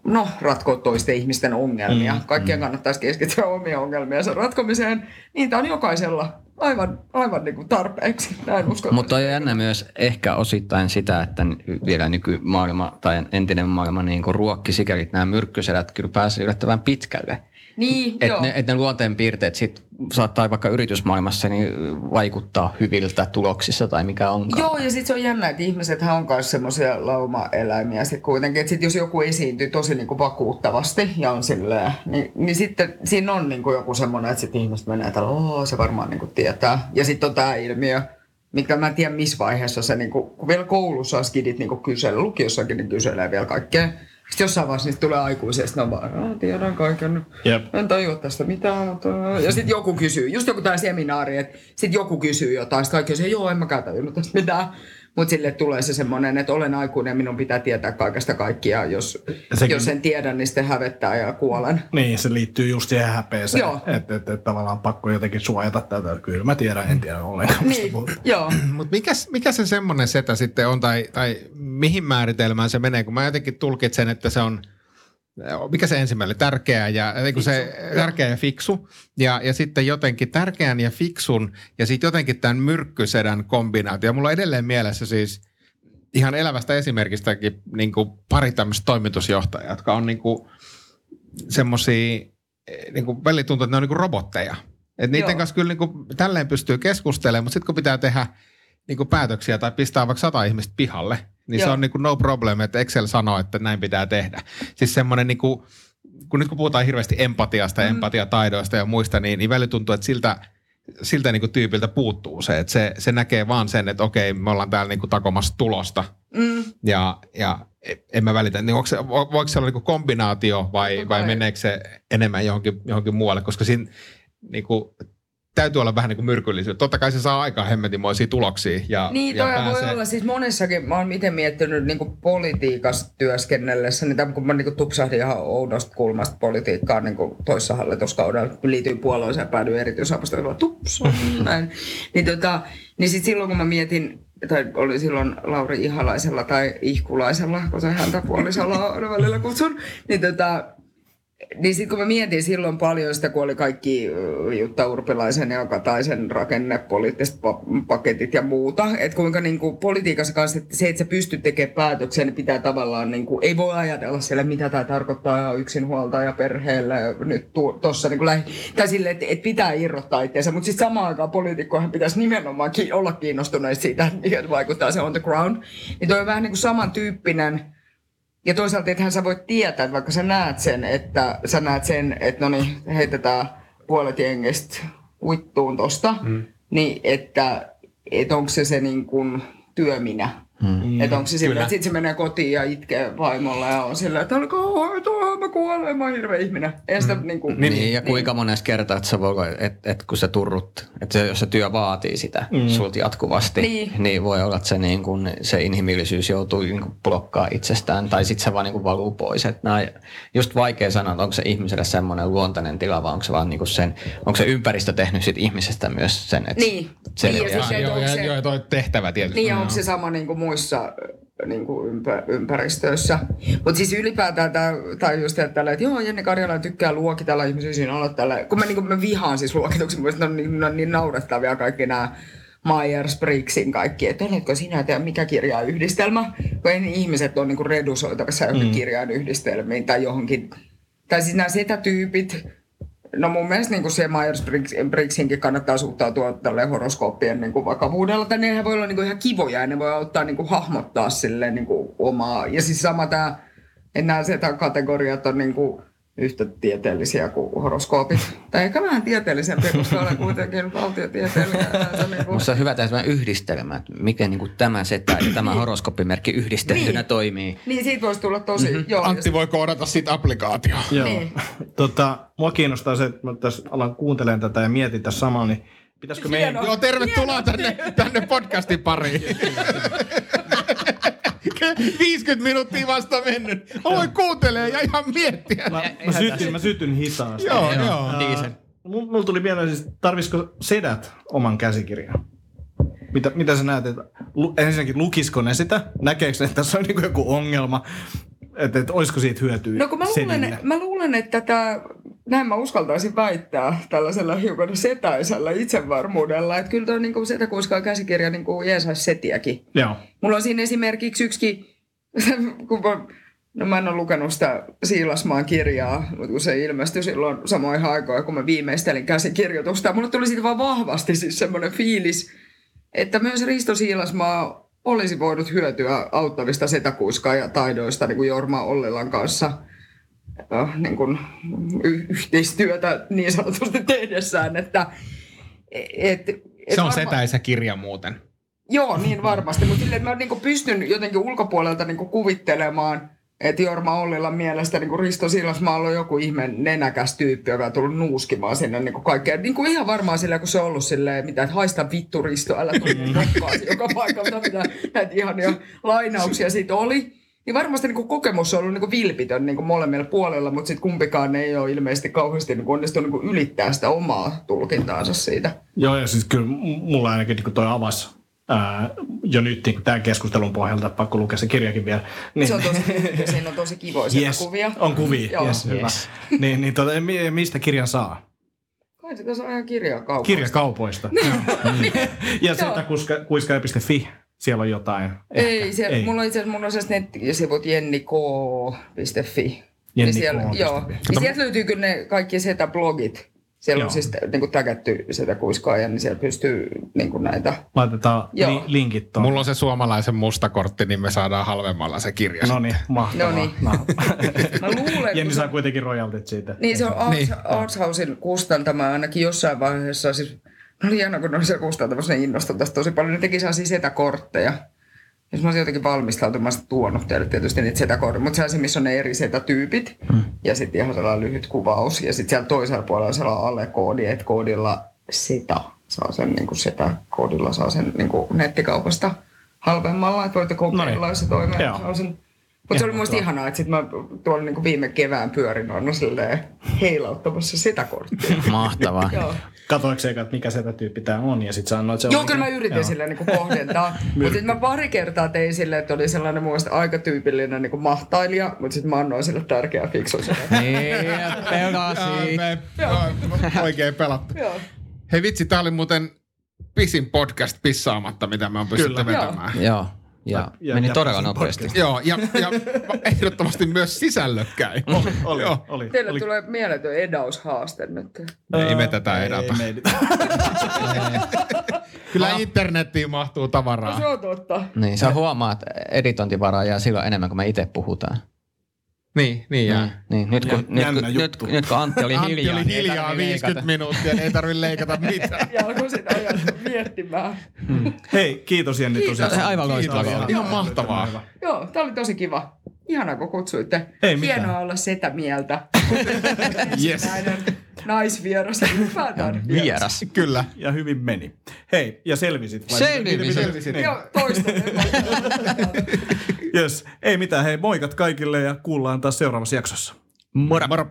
no, ratkoa toisten ihmisten ongelmia. Mm, Kaikkien mm. kannattaisi keskittyä omia ongelmiensa ratkomiseen. Niitä on jokaisella aivan, aivan niin kuin tarpeeksi. Näin uskon. Mutta on jännä myös ehkä osittain sitä, että vielä nykymaailma tai entinen maailma niin kuin ruokki sikäli nämä myrkkyselät kyllä pääsee yllättävän pitkälle. Niin, että joo. ne, et ne luonteenpiirteet sit saattaa vaikka yritysmaailmassa niin vaikuttaa hyviltä tuloksissa tai mikä onkaan. Joo, ja sitten se on jännä, että ihmiset on myös semmoisia laumaeläimiä sit kuitenkin. Että sit jos joku esiintyy tosi niinku vakuuttavasti ja on silleen, niin, niin sitten siinä on niinku joku semmoinen, että sitten ihmiset menee, että Oo, se varmaan niinku tietää. Ja sitten on tämä ilmiö, mikä mä en tiedä missä vaiheessa se, niinku, kun vielä koulussa skidit niinku kysellä, lukiossakin niin kyselee vielä kaikkea sitten jossain vaiheessa niistä tulee aikuisia, ja sitten on vaan, tiedän kaiken, Jep. en tajua tästä mitään. Mutta... Ja sitten joku kysyy, just joku tämä seminaari, että sitten joku kysyy jotain, sitten kaikki on se, joo, en mäkään tajunnut tästä mitään. Mutta sille tulee se semmoinen, että olen aikuinen ja minun pitää tietää kaikesta kaikkia. Jos, Sekin- jos en tiedä, niin sitten hävettää ja kuolen. Niin, se liittyy just siihen häpeeseen. Että et, et, tavallaan pakko jotenkin suojata tätä. Kyllä mä tiedän, en tiedä ollenkaan. Niin, joo. (clears throat) Mutta mikä, mikä se semmoinen setä sitten on, tai, tai mihin määritelmään se menee, kun mä jotenkin tulkitsen, että se on, mikä se ensimmäinen, tärkeä ja, kuin se, tärkeä ja fiksu, ja, ja sitten jotenkin tärkeän ja fiksun, ja sitten jotenkin tämän myrkkysedän kombinaatio. Mulla on edelleen mielessä siis ihan elävästä esimerkistäkin niin kuin pari tämmöistä toimitusjohtajaa, jotka on niin kuin semmoisia, niin kuin välillä tuntuu, että ne on niin kuin robotteja. Et niiden Joo. kanssa kyllä niin kuin tälleen pystyy keskustelemaan, mutta sitten kun pitää tehdä niin kuin päätöksiä tai pistää vaikka sata ihmistä pihalle, niin se Joo. on niin kuin no problem, että Excel sanoo, että näin pitää tehdä. Siis semmoinen niin kuin, kun nyt kun puhutaan hirveästi empatiasta Mm. empatiataidoista ja muista, niin, niin välillä tuntuu, että siltä, siltä niin kuin tyypiltä puuttuu se, että se, se näkee vaan sen, että okei, me ollaan täällä niin kuin takomassa tulosta Mm. ja, ja en mä välitä. Niin onko se, vo- voiko se olla niin kombinaatio vai, vai meneekö se enemmän johonkin, johonkin muualle, koska siinä niin kuin, täytyy olla vähän niin kuin myrkyllisyyttä. Totta kai se saa aikaan hemmetimoisia tuloksia. Ja, Niin, ja toi voi olla siis monessakin, mä oon itse miettinyt niin kuin politiikassa työskennellessä, niin tämän, kun mä niin kuin tupsahdin ihan oudosta kulmasta politiikkaan niin kuin toissa hallituskaudella, kun liityin puolueeseen ja päädyin erityisavustajalle, tups, näin. (laughs) Niin, tota, niin sit silloin kun mä mietin, tai oli silloin Lauri Ihalaisella tai Ihkulaisella, kun se häntä puolisolla aina välillä kutsun, niin tota, niin sitten kun mä mietin silloin paljon sitä, kun oli kaikki Jutta Urpilaisen ja Kataisen rakennepoliittiset pa- paketit ja muuta, että kuinka niin kuin politiikassa kanssa, että se, että sä pystyt tekemään päätöksiä, niin pitää tavallaan, niin kuin, ei voi ajatella siellä, mitä tämä tarkoittaa yksinhuoltaja perheelle nyt tuossa niin lähi, tai sille, että, että pitää irrottaa itseänsä, mutta sitten samaan aikaan poliitikkohan pitäisi nimenomaan olla kiinnostuneita siitä, että vaikuttaa se on the ground. Niin toi on vähän niin kuin samantyyppinen, ja toisaalta ethän sä voit tietää, että vaikka sä näet sen, että sä näet sen, että no niin, heitetään puolet jengistä uittuun tosta, mm. niin että et onko se se niin kuin työminä Hmm. Että onko se sillä, että sit se menee kotiin ja itkee vaimolla ja on sillä, että alkaa hoitoa, mä kuolen, mä oon hirveä ihminen. Ei sitä Mm. niin kuin, Niin, niin, ja kuinka monessa kertaa, että, sä voi, että, että kun sä turrut, että se, jos se työ vaatii sitä mm. sulta jatkuvasti, Niin. niin. voi olla, että se, niin kun, se inhimillisyys joutuu niin kun blokkaa itsestään, tai sitten se vaan niin kun valuu pois. Että nää, just vaikea sanoa, että onko se ihmiselle semmoinen luontainen tila, vai onko se vaan niin kun sen, onko se ympäristö tehnyt sit ihmisestä myös sen, että Niin. selviää. Niin, ja siis se- Joo, ja, se- joo, ja toi tehtävä tietysti. Niin ja onko se sama niin kuin muissa niin kuin ympä, ympäristöissä. Mutta siis ylipäätään tämä, tai just että, tällä, että joo, Jenni Karjala tykkää luokitella ihmisiä siinä olla tällä, kun mä, niin kuin, mä vihaan siis luokituksen, mun on niin, on niin naurettavia kaikki nämä Myers-Briggsin kaikki, että oletko sinä, että mikä kirjayhdistelmä, kun ei ihmiset ole niin kuin redusoitavissa johonkin mm. kirjainyhdistelmiin tai johonkin, tai siis nämä setätyypit, No mun mielestä niin se Myers-Briggsinkin kannattaa suhtautua tälle horoskooppien niin kuin vakavuudella. Tai nehän voi olla niin kuin ihan kivoja ja ne voi auttaa niin kuin hahmottaa sille niin kuin omaa. Ja siis sama tämä, että nämä kategoriat on niin kuin yhtä tieteellisiä kuin horoskoopit. tai ehkä vähän tieteellisempiä, koska olen kuitenkin valtiotieteilijä. (laughs) Niin kuin, Musta on hyvä sellainen yhdistelmä, että miten niin tämä setä ja tämä horoskooppimerkki yhdistettynä Niin. toimii. niin siitä voisi tulla tosi, mm-hmm. joo. Antti voi koodata siitä applikaatio. Joo. Niin. Tota, mua kiinnostaa se, että mä tässä alan kuuntelemaan tätä ja mietin tässä samalla, niin pitäisikö meidän... Joo, tervetuloa tänne, tänne podcastin pariin. (laughs) 50 minuuttia vasta mennyt. Aloin kuuntelee ja ihan miettiä. Mä, mä, sytyn, mä sytyn hitaasti. Joo, joo. Ää, Mulla mul tuli mieleen siis, tarvisiko sedät oman käsikirjan? Mitä, mitä sä näet, että lu, ensinnäkin lukisiko ne sitä? Näkeekö ne, että tässä on niin joku ongelma? Että, että olisiko siitä hyötyä No kun mä luulen, sedille? mä luulen, että tämä, näin mä uskaltaisin väittää tällaisella hiukan setäisellä itsevarmuudella, että kyllä tuo niin setäkuiskaa käsikirja niin kuin jeesaisi setiäkin. Joo. Mulla on siinä esimerkiksi yksikin, (laughs) kun mä, no mä en ole lukenut sitä Siilasmaan kirjaa, mutta kun se ilmestyi silloin samoihin aikoihin, kun mä viimeistelin käsikirjoitusta, mulle tuli siitä vaan vahvasti siis semmoinen fiilis, että myös Risto Siilasmaa olisi voinut hyötyä auttavista setäkuiskaa ja taidoista niin kuin Jorma Ollilan kanssa niin kuin, yhteistyötä niin sanotusti tehdessään, että et, et Se on varma- setäisä kirja muuten. Joo, niin varmasti. Mutta silleen, että mä niin pystyn jotenkin ulkopuolelta niin kuvittelemaan, että Jorma Ollilan mielestä niin Risto Siilasmaalla on joku ihme nenäkäs tyyppi, joka on tullut nuuskimaan sinne niin kaikkea. Niin kuin ihan varmaan silleen, kun se on ollut silleen, mitä, että haista vittu Risto, älä tule nokkaasi joka paikalta, mitä näitä ihania lainauksia siitä oli. Niin varmasti niin kokemus on ollut niin vilpitön niin molemmilla puolella, mutta sitten kumpikaan ei ole ilmeisesti kauheasti niin onnistunut niin ylittää sitä omaa tulkintaansa siitä. Joo, ja siis kyllä mulla ainakin niin toi avasi ää, jo nyt niin tämän keskustelun pohjalta, pakko lukea se kirjakin vielä. Niin, Se on tosi ja siinä on tosi kivoisia yes, kuvia. On kuvia, Joo. yes, hyvä. niin, niin mi- mistä kirjan saa? Kai sitä saa ihan kirjakaupoista. Kirjakaupoista. (laughs) Joo. ja Joo. sitä kuiska, kuiskaja.fi, siellä on jotain. Ei, siellä, Ei. mulla on itse asiassa mun on nettisivut jenniko.fi. Jenni Niin siellä, K. joo. Ja sieltä löytyy kyllä ne kaikki setä blogit. Siellä Joo. on siis niin kuin täkätty sitä kuiskaaja, niin siellä pystyy niin kuin näitä. Laitetaan Joo. li- linkit tuohon. Mulla on se suomalaisen mustakortti, niin me saadaan halvemmalla se kirja. No niin, mahtavaa. No niin. No. (laughs) Mä luulen, Jenni saa se, kuitenkin royaltit siitä. niin se on Arts, Niin. Kustantama ainakin jossain vaiheessa. Siis, no oli hienoa, kun ne oli siellä kustantamassa, ne innostui tästä tosi paljon. Ne teki sellaisia setäkortteja. Jos mä olisin jotenkin olisin tuonut teille tietysti niitä setäkortteja. Mutta sellaisia, missä on ne eri setätyypit. Hmm. Ja sitten ihan sellainen lyhyt kuvaus. Ja sitten siellä toisella puolella on sellainen allekoodi, että koodilla seta saa sen, niin kuin setäkoodilla saa sen niin kuin nettikaupasta halvemmalla. Että voitte kokeilla, No niin. jos se toimii. Sen mutta se oli muista ihanaa, että sit mä tuolla niinku viime kevään pyörin on silleen heilauttamassa sitä korttia. (laughs) Mahtavaa. (laughs) Joo. Katoiko se, että mikä se tyyppi tämä on, ja sitten sanoit, että se Joo, on... kyllä mä yritin silleen niinku kohdentaa. (laughs) mutta sitten mä pari kertaa tein silleen, että oli sellainen mun mielestä aika tyypillinen niinku mahtailija, mutta sitten mä annoin sille tärkeä fiksu sinne. Niin, pelasi. Oikein pelattu. Joo. Hei vitsi, tää oli muuten pisin podcast pissaamatta, mitä me on pystytty Kyllä. vetämään. Joo, ja, Ja- meni ja todella nopeasti. podcast. Joo, ja, ja (laughs) ehdottomasti myös sisällökkäin. Oli, oli, Joo. oli. Teille oli. tulee mieletön edaushaaste nyt. Ei me tätä edata. Ei, me. (laughs) Kyllä internettiin mahtuu No, tavaraa. se on totta. Niin, sä huomaat, että editointivaraa jää silloin enemmän kuin me itse puhutaan. Niin, niin jää. Niin, niin. Nyt, kun, nyt, kun, nyt, juttu. nyt kun Antti oli Antti hiljaa, oli niin ei hiljaa tarvitse 50 leikata. minuuttia, niin ei tarvitse leikata mitään. (laughs) Ja alkoi sitä ajaa miettimään. Hei, kiitos Jenni Kiitos. tosiaan. Aivan loistavaa. Kiitos. Ihan mahtavaa. Hyvä. Joo, tää oli tosi kiva. Ihanaa, kun kutsuitte. Ei mitään. Hienoa olla setä mieltä. Yes. Ensimmäinen naisvieras (laughs) Vieras. Kyllä. Ja hyvin meni. Hei, ja selvisit. vai? Miten- Selvisin. Niin. Joo, toista. (laughs) Yes. Ei mitään, hei moikat kaikille ja kuullaan taas seuraavassa jaksossa. Moro. Moro.